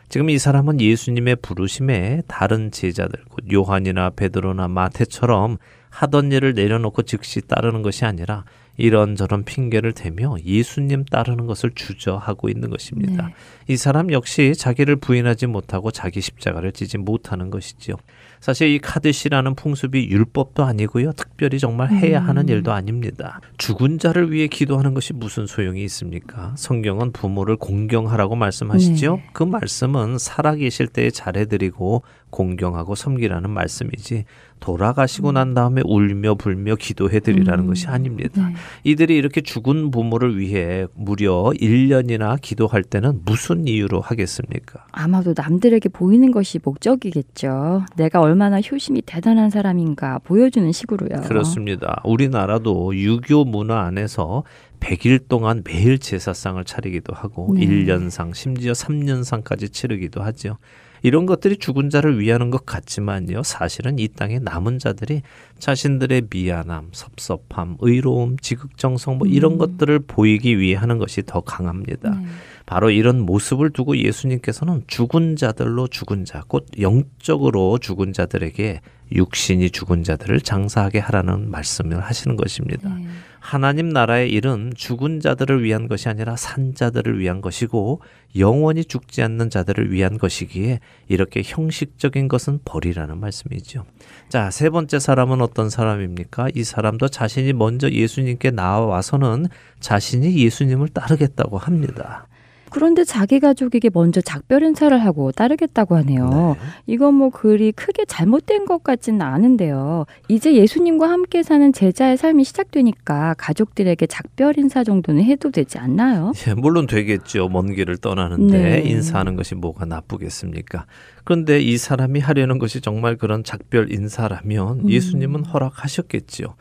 [SPEAKER 1] 지금 이 사람은 예수님의 부르심에 다른 제자들, 곧 요한이나 베드로나 마태처럼 하던 일을 내려놓고 즉시 따르는 것이 아니라 이런저런 핑계를 대며 예수님 따르는 것을 주저하고 있는 것입니다.
[SPEAKER 7] 네.
[SPEAKER 1] 이 사람 역시 자기를 부인하지 못하고 자기 십자가를 지지 못하는 것이지요. 사실 이 카드시라는 풍습이 율법도 아니고요. 특별히 정말 해야 하는
[SPEAKER 7] 음.
[SPEAKER 1] 일도 아닙니다. 죽은 자를 위해 기도하는 것이 무슨 소용이 있습니까? 성경은 부모를 공경하라고 말씀하시죠.
[SPEAKER 7] 네.
[SPEAKER 1] 그 말씀은 살아계실 때에 잘해드리고 공경하고 섬기라는 말씀이지 돌아가시고 난 다음에 울며 불며 기도해 드리라는
[SPEAKER 7] 음.
[SPEAKER 1] 것이 아닙니다.
[SPEAKER 7] 네.
[SPEAKER 1] 이들이 이렇게 죽은 부모를 위해 무려 1년이나 기도할 때는 무슨 이유로 하겠습니까?
[SPEAKER 7] 아마도 남들에게 보이는 것이 목적이겠죠. 내가 얼마나 효심이 대단한 사람인가 보여주는 식으로요.
[SPEAKER 1] 그렇습니다. 우리나라도 유교 문화 안에서 100일 동안 매일 제사상을 차리기도 하고
[SPEAKER 7] 네.
[SPEAKER 1] 1년상 심지어 3년상까지 치르기도 하죠. 이런 것들이 죽은 자를 위하는 것 같지만요. 사실은 이 땅에 남은 자들이 자신들의 미안함, 섭섭함, 의로움, 지극정성 뭐 이런
[SPEAKER 7] 음.
[SPEAKER 1] 것들을 보이기 위해 하는 것이 더 강합니다.
[SPEAKER 7] 네.
[SPEAKER 1] 바로 이런 모습을 두고 예수님께서는 죽은 자들로 죽은 자, 곧 영적으로 죽은 자들에게 육신이 죽은 자들을 장사하게 하라는 말씀을 하시는 것입니다.
[SPEAKER 7] 네.
[SPEAKER 1] 하나님 나라의 일은 죽은 자들을 위한 것이 아니라 산 자들을 위한 것이고 영원히 죽지 않는 자들을 위한 것이기에 이렇게 형식적인 것은 버리라는 말씀이죠. 자, 세 번째 사람은 어떤 사람입니까? 이 사람도 자신이 먼저 예수님께 나와서는 자신이 예수님을 따르겠다고 합니다.
[SPEAKER 7] 그런데 자기 가족에게 먼저 작별 인사를 하고 따르겠다고 하네요.
[SPEAKER 1] 네.
[SPEAKER 7] 이건 뭐 그리 크게 잘못된 것 같지는 않은데요. 이제 예수님과 함께 사는 제자의 삶이 시작되니까 가족들에게 작별 인사 정도는 해도 되지 않나요?
[SPEAKER 1] 예, 물론 되겠죠. 먼 길을 떠나는데
[SPEAKER 7] 네.
[SPEAKER 1] 인사하는 것이 뭐가 나쁘겠습니까? 그런데 이 사람이 하려는 것이 정말 그런 작별 인사라면
[SPEAKER 7] 음.
[SPEAKER 1] 예수님은 허락하셨겠지요.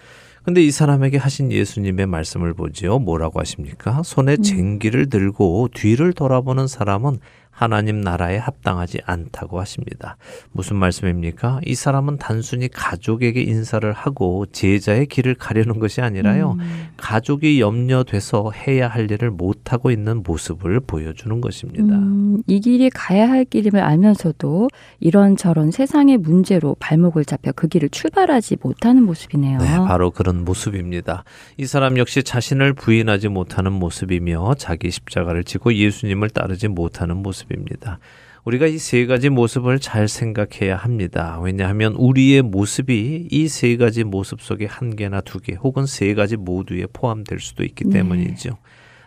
[SPEAKER 1] 근데 이 사람에게 하신 예수님의 말씀을 보지요. 뭐라고 하십니까? 손에
[SPEAKER 7] 음.
[SPEAKER 1] 쟁기를 들고 뒤를 돌아보는 사람은 하나님 나라에 합당하지 않다고 하십니다. 무슨 말씀입니까? 이 사람은 단순히 가족에게 인사를 하고 제자의 길을 가려는 것이 아니라요.
[SPEAKER 7] 음.
[SPEAKER 1] 가족이 염려돼서 해야 할 일을 못하고 있는 모습을 보여주는 것입니다.
[SPEAKER 7] 음, 이 길이 가야 할 길임을 알면서도 이런저런 세상의 문제로 발목을 잡혀 그 길을 출발하지 못하는 모습이네요.
[SPEAKER 1] 네, 바로 그런 모습입니다. 이 사람 역시 자신을 부인하지 못하는 모습이며 자기 십자가를 지고 예수님을 따르지 못하는 모습 입니다. 우리가 이 세 가지 모습을 잘 생각해야 합니다. 왜냐하면 우리의 모습이 이 세 가지 모습 속에 한 개나 두 개 혹은 세 가지 모두에 포함될 수도 있기
[SPEAKER 7] 네.
[SPEAKER 1] 때문이죠.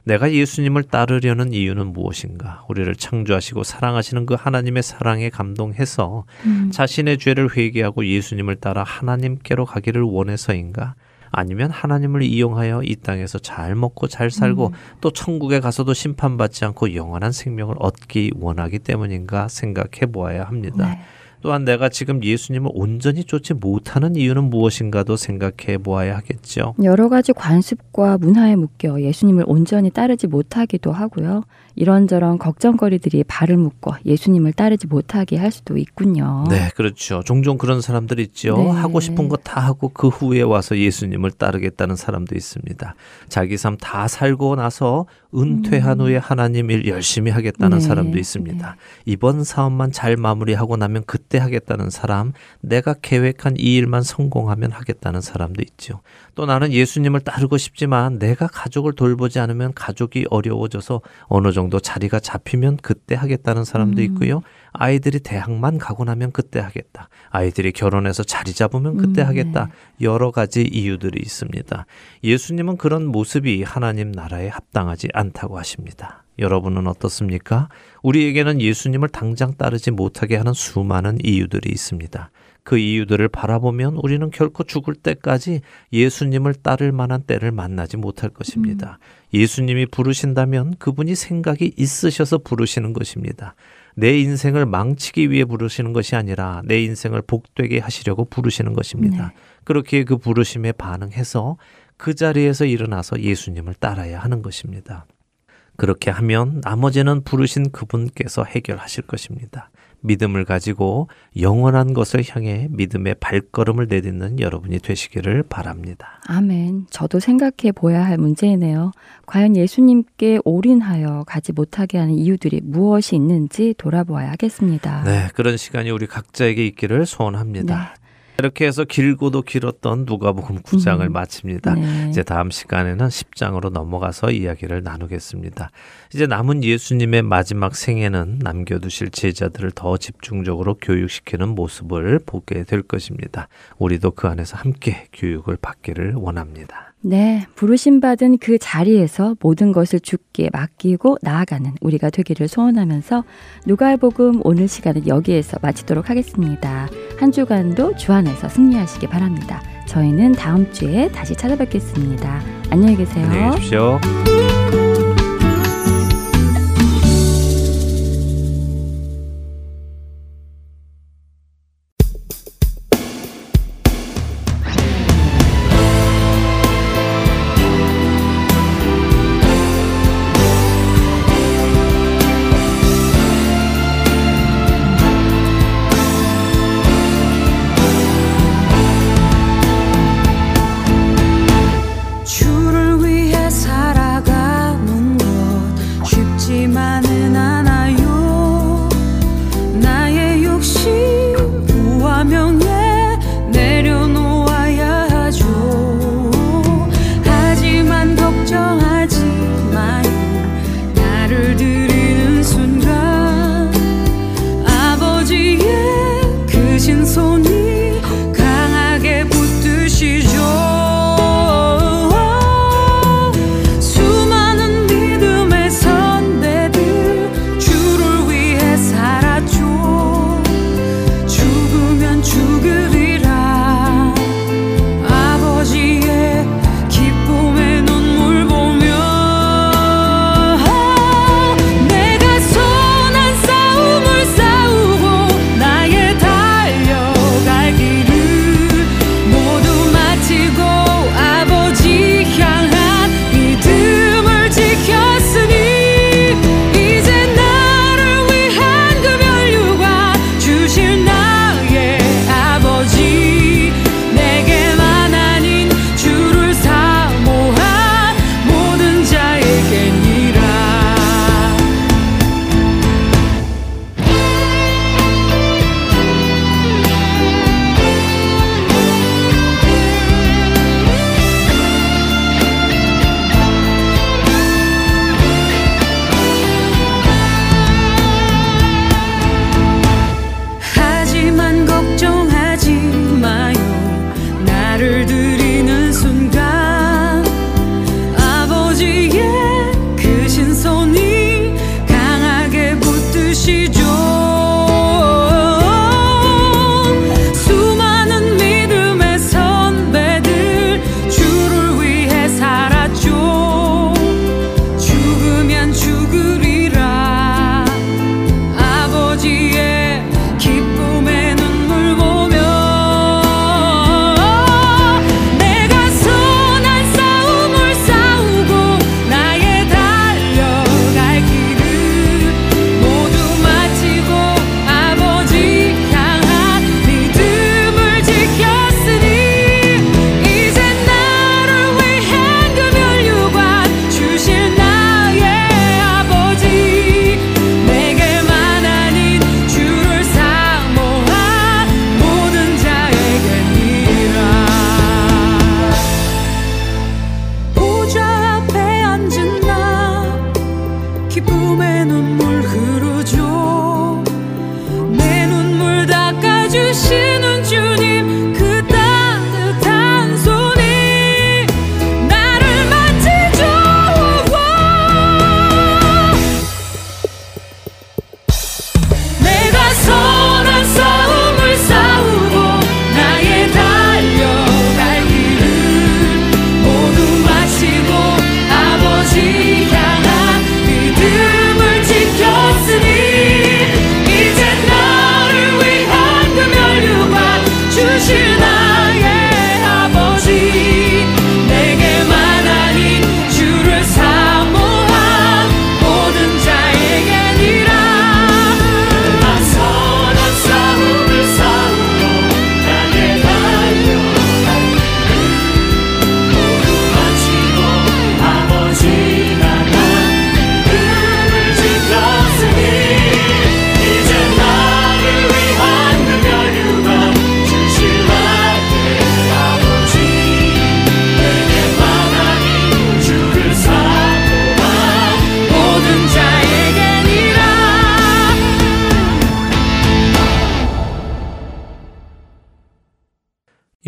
[SPEAKER 1] 내가 예수님을 따르려는 이유는 무엇인가? 우리를 창조하시고 사랑하시는 그 하나님의 사랑에 감동해서
[SPEAKER 7] 음,
[SPEAKER 1] 자신의 죄를 회개하고 예수님을 따라 하나님께로 가기를 원해서인가? 아니면 하나님을 이용하여 이 땅에서 잘 먹고 잘 살고
[SPEAKER 7] 음.
[SPEAKER 1] 또 천국에 가서도 심판받지 않고 영원한 생명을 얻기 원하기 때문인가 생각해 보아야 합니다.
[SPEAKER 7] 네.
[SPEAKER 1] 또한 내가 지금 예수님을 온전히 쫓지 못하는 이유는 무엇인가도 생각해 보아야 하겠죠.
[SPEAKER 7] 여러 가지 관습과 문화에 묶여 예수님을 온전히 따르지 못하기도 하고요. 이런저런 걱정거리들이 발을 묶어 예수님을 따르지 못하게 할 수도 있군요.
[SPEAKER 1] 네, 그렇죠. 종종 그런 사람들 있죠.
[SPEAKER 7] 네.
[SPEAKER 1] 하고 싶은 거 다 하고 그 후에 와서 예수님을 따르겠다는 사람도 있습니다. 자기 삶 다 살고 나서 은퇴한 후에 하나님 일 열심히 하겠다는
[SPEAKER 7] 음. 네.
[SPEAKER 1] 사람도 있습니다. 이번 사업만 잘 마무리하고 나면 그때 하겠다는 사람, 내가 계획한 이 일만 성공하면 하겠다는 사람도 있죠. 또 나는 예수님을 따르고 싶지만 내가 가족을 돌보지 않으면 가족이 어려워져서 어느 정도 자리가 잡히면 그때 하겠다는 사람도
[SPEAKER 7] 음.
[SPEAKER 1] 있고요. 아이들이 대학만 가고 나면 그때 하겠다. 아이들이 결혼해서 자리 잡으면 그때
[SPEAKER 7] 음,
[SPEAKER 1] 하겠다. 여러 가지 이유들이 있습니다. 예수님은 그런 모습이 하나님 나라에 합당하지 않다고 하십니다. 여러분은 어떻습니까? 우리에게는 예수님을 당장 따르지 못하게 하는 수많은 이유들이 있습니다. 그 이유들을 바라보면 우리는 결코 죽을 때까지 예수님을 따를 만한 때를 만나지 못할 것입니다. 예수님이 부르신다면 그분이 생각이 있으셔서 부르시는 것입니다. 내 인생을 망치기 위해 부르시는 것이 아니라 내 인생을 복되게 하시려고 부르시는 것입니다. 그렇게 그 부르심에 반응해서 그 자리에서 일어나서 예수님을 따라야 하는 것입니다. 그렇게 하면 나머지는 부르신 그분께서 해결하실 것입니다. 믿음을 가지고 영원한 것을 향해 믿음의 발걸음을 내딛는 여러분이 되시기를 바랍니다.
[SPEAKER 7] 아멘. 저도 생각해 보아야 할 문제이네요. 과연 예수님께 올인하여 가지 못하게 하는 이유들이 무엇이 있는지 돌아보아야 하겠습니다.
[SPEAKER 1] 네, 그런 시간이 우리 각자에게 있기를 소원합니다. 이렇게 해서 길고도 길었던 누가복음 9장을
[SPEAKER 7] 음.
[SPEAKER 1] 마칩니다.
[SPEAKER 7] 네.
[SPEAKER 1] 이제 다음 시간에는 10장으로 넘어가서 이야기를 나누겠습니다. 이제 남은 예수님의 마지막 생애는 남겨두실 제자들을 더 집중적으로 교육시키는 모습을 보게 될 것입니다. 우리도 그 안에서 함께 교육을 받기를 원합니다.
[SPEAKER 7] 네, 부르심 받은 그 자리에서 모든 것을 주께 맡기고 나아가는 우리가 되기를 소원하면서 누가복음 오늘 시간은 여기에서 마치도록 하겠습니다. 한 주간도 주 안에서 승리하시기 바랍니다. 저희는 다음 주에 다시 찾아뵙겠습니다. 안녕히 계세요.
[SPEAKER 8] 안녕히 계십시오.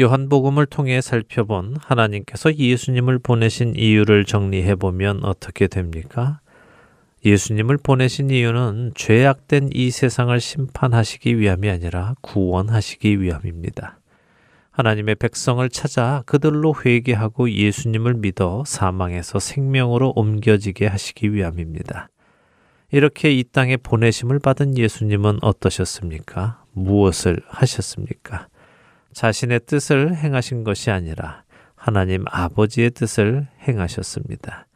[SPEAKER 1] 요한복음을 통해 살펴본 하나님께서 예수님을 보내신 이유를 정리해 보면 어떻게 됩니까? 예수님을 보내신 이유는 죄악된 이 세상을 심판하시기 위함이 아니라 구원하시기 위함입니다. 하나님의 백성을 찾아 그들로 회개하고 예수님을 믿어 사망에서 생명으로 옮겨지게 하시기 위함입니다. 이렇게 이 땅에 보내심을 받은 예수님은 어떠셨습니까? 무엇을 하셨습니까? 자신의 뜻을 행하신 것이 아니라 하나님 아버지의 뜻을 행하셨습니다.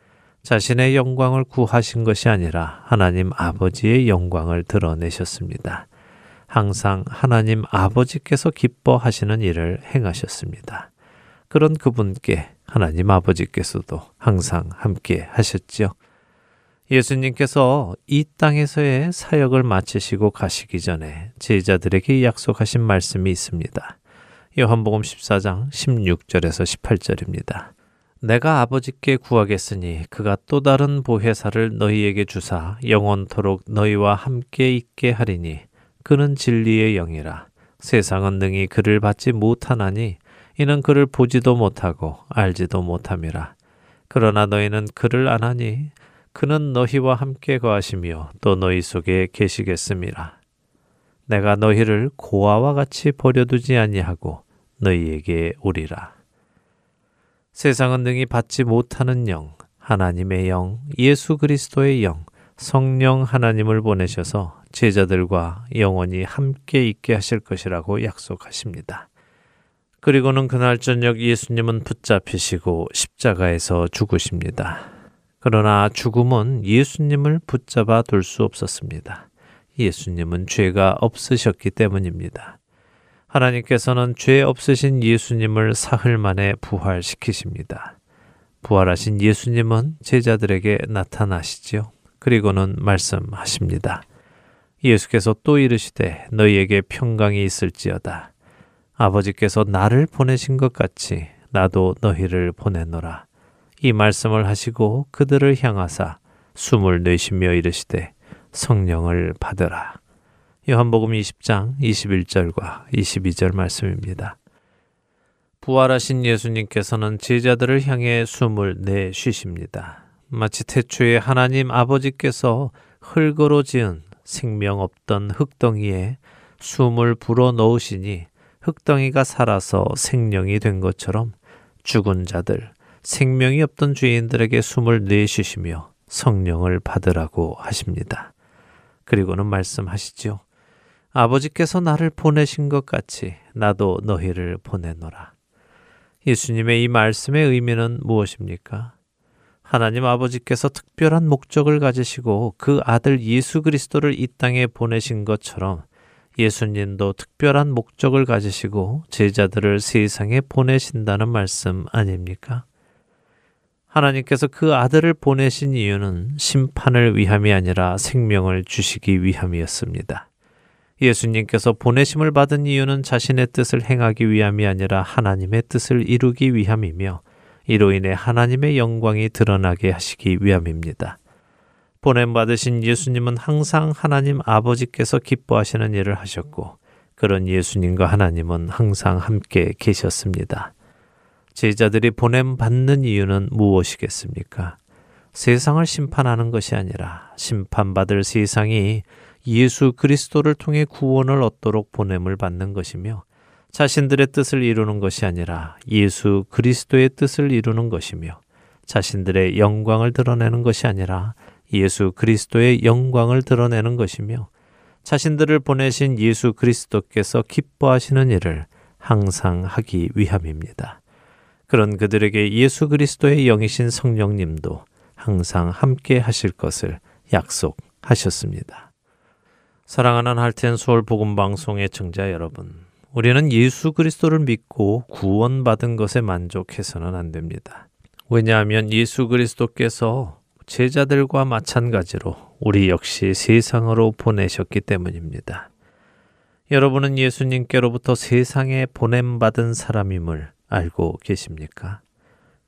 [SPEAKER 1] 자신의 영광을 구하신 것이 아니라 하나님 아버지의 영광을 드러내셨습니다. 항상 하나님 아버지께서 기뻐하시는 일을 행하셨습니다. 그런 그분께 하나님 아버지께서도 항상 함께 하셨지요. 예수님께서 이 땅에서의 사역을 마치시고 가시기 전에 제자들에게 약속하신 말씀이 있습니다. 요한복음 14장 16절에서 18절입니다. 내가 아버지께 구하겠으니 그가 또 다른 보혜사를 너희에게 주사 영원토록 너희와 함께 있게 하리니 그는 진리의 영이라. 세상은 능히 그를 받지 못하나니 이는 그를 보지도 못하고 알지도 못함이라. 그러나 너희는 그를 안하니 그는 너희와 함께 거하시며 또 너희 속에 계시겠음이라 내가 너희를 고아와 같이 버려두지 아니하고 너희에게 오리라 세상은 능히 받지 못하는 영 하나님의 영 예수 그리스도의 영 성령 하나님을 보내셔서 제자들과 영원히 함께 있게 하실 것이라고 약속하십니다. 그리고는 그날 저녁 예수님은 붙잡히시고 십자가에서 죽으십니다. 그러나 죽음은 예수님을 붙잡아 둘 수 없었습니다. 예수님은 죄가 없으셨기 때문입니다. 하나님께서는 죄 없으신 예수님을 사흘 만에 부활시키십니다. 부활하신 예수님은 제자들에게 나타나시지요. 그리고는 말씀하십니다. 예수께서 또 이르시되 너희에게 평강이 있을지어다. 아버지께서 나를 보내신 것 같이 나도 너희를 보내노라. 이 말씀을 하시고 그들을 향하사 숨을 내쉬며 이르시되 성령을 받으라. 요한복음 20장 21절과 22절 말씀입니다. 부활하신 예수님께서는 제자들을 향해 숨을 내쉬십니다. 마치 태초에 하나님 아버지께서 흙으로 지은 생명 없던 흙덩이에 숨을 불어 넣으시니 흙덩이가 살아서 생명이 된 것처럼 죽은 자들, 생명이 없던 죄인들에게 숨을 내쉬시며 성령을 받으라고 하십니다. 그리고는 말씀하시지요. 아버지께서 나를 보내신 것 같이 나도 너희를 보내노라. 예수님의 이 말씀의 의미는 무엇입니까? 하나님 아버지께서 특별한 목적을 가지시고 그 아들 예수 그리스도를 이 땅에 보내신 것처럼 예수님도 특별한 목적을 가지시고 제자들을 세상에 보내신다는 말씀 아닙니까? 하나님께서 그 아들을 보내신 이유는 심판을 위함이 아니라 생명을 주시기 위함이었습니다. 예수님께서 보내심을 받은 이유는 자신의 뜻을 행하기 위함이 아니라 하나님의 뜻을 이루기 위함이며 이로 인해 하나님의 영광이 드러나게 하시기 위함입니다. 보냄 받으신 예수님은 항상 하나님 아버지께서 기뻐하시는 일을 하셨고 그런 예수님과 하나님은 항상 함께 계셨습니다. 제자들이 보냄 받는 이유는 무엇이겠습니까? 세상을 심판하는 것이 아니라 심판받을 세상이 예수 그리스도를 통해 구원을 얻도록 보냄을 받는 것이며 자신들의 뜻을 이루는 것이 아니라 예수 그리스도의 뜻을 이루는 것이며 자신들의 영광을 드러내는 것이 아니라 예수 그리스도의 영광을 드러내는 것이며 자신들을 보내신 예수 그리스도께서 기뻐하시는 일을 항상 하기 위함입니다. 그런 그들에게 예수 그리스도의 영이신 성령님도 항상 함께 하실 것을 약속하셨습니다. 사랑하는 할텐 서울 복음 방송의 청자 여러분, 우리는 예수 그리스도를 믿고 구원받은 것에 만족해서는 안 됩니다. 왜냐하면 예수 그리스도께서 제자들과 마찬가지로 우리 역시 세상으로 보내셨기 때문입니다. 여러분은 예수님께로부터 세상에 보냄받은 사람임을 알고 계십니까?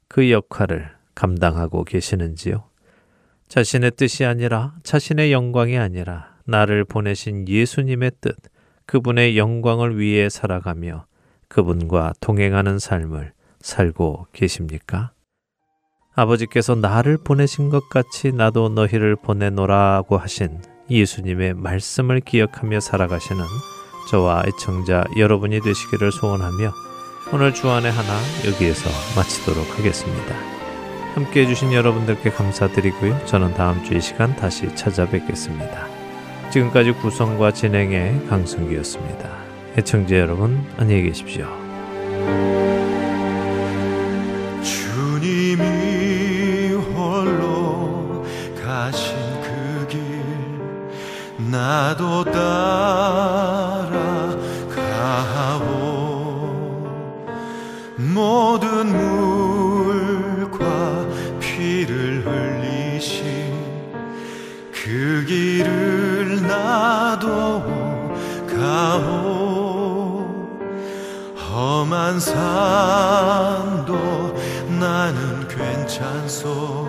[SPEAKER 1] 그 역할을 감당하고 계시는지요? 자신의 뜻이 아니라 자신의 영광이 아니라 나를 보내신 예수님의 뜻, 그분의 영광을 위해 살아가며 그분과 동행하는 삶을 살고 계십니까? 아버지께서 나를 보내신 것 같이 나도 너희를 보내노라고 하신 예수님의 말씀을 기억하며 살아가시는 저와 애청자 여러분이 되시기를 소원하며 오늘 주안의 하나 여기에서 마치도록 하겠습니다. 함께 해주신 여러분들께 감사드리고요. 저는 다음 주 이 시간 다시 찾아뵙겠습니다. 지금까지 구성과 진행의 강승기였습니다. 애청자 여러분 안녕히 계십시오.
[SPEAKER 3] 주님이 홀로 가신 그 길 나도 따 험한 산도 나는 괜찮소.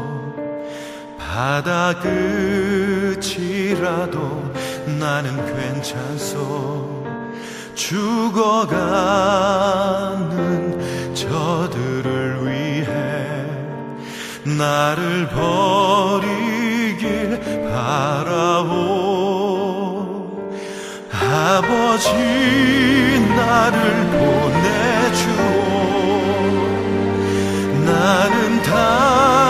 [SPEAKER 3] 바다 끝이라도 나는 괜찮소. 죽어가는 저들을 위해 나를 버리길 바라오. 아버지 나를 보내 나는 달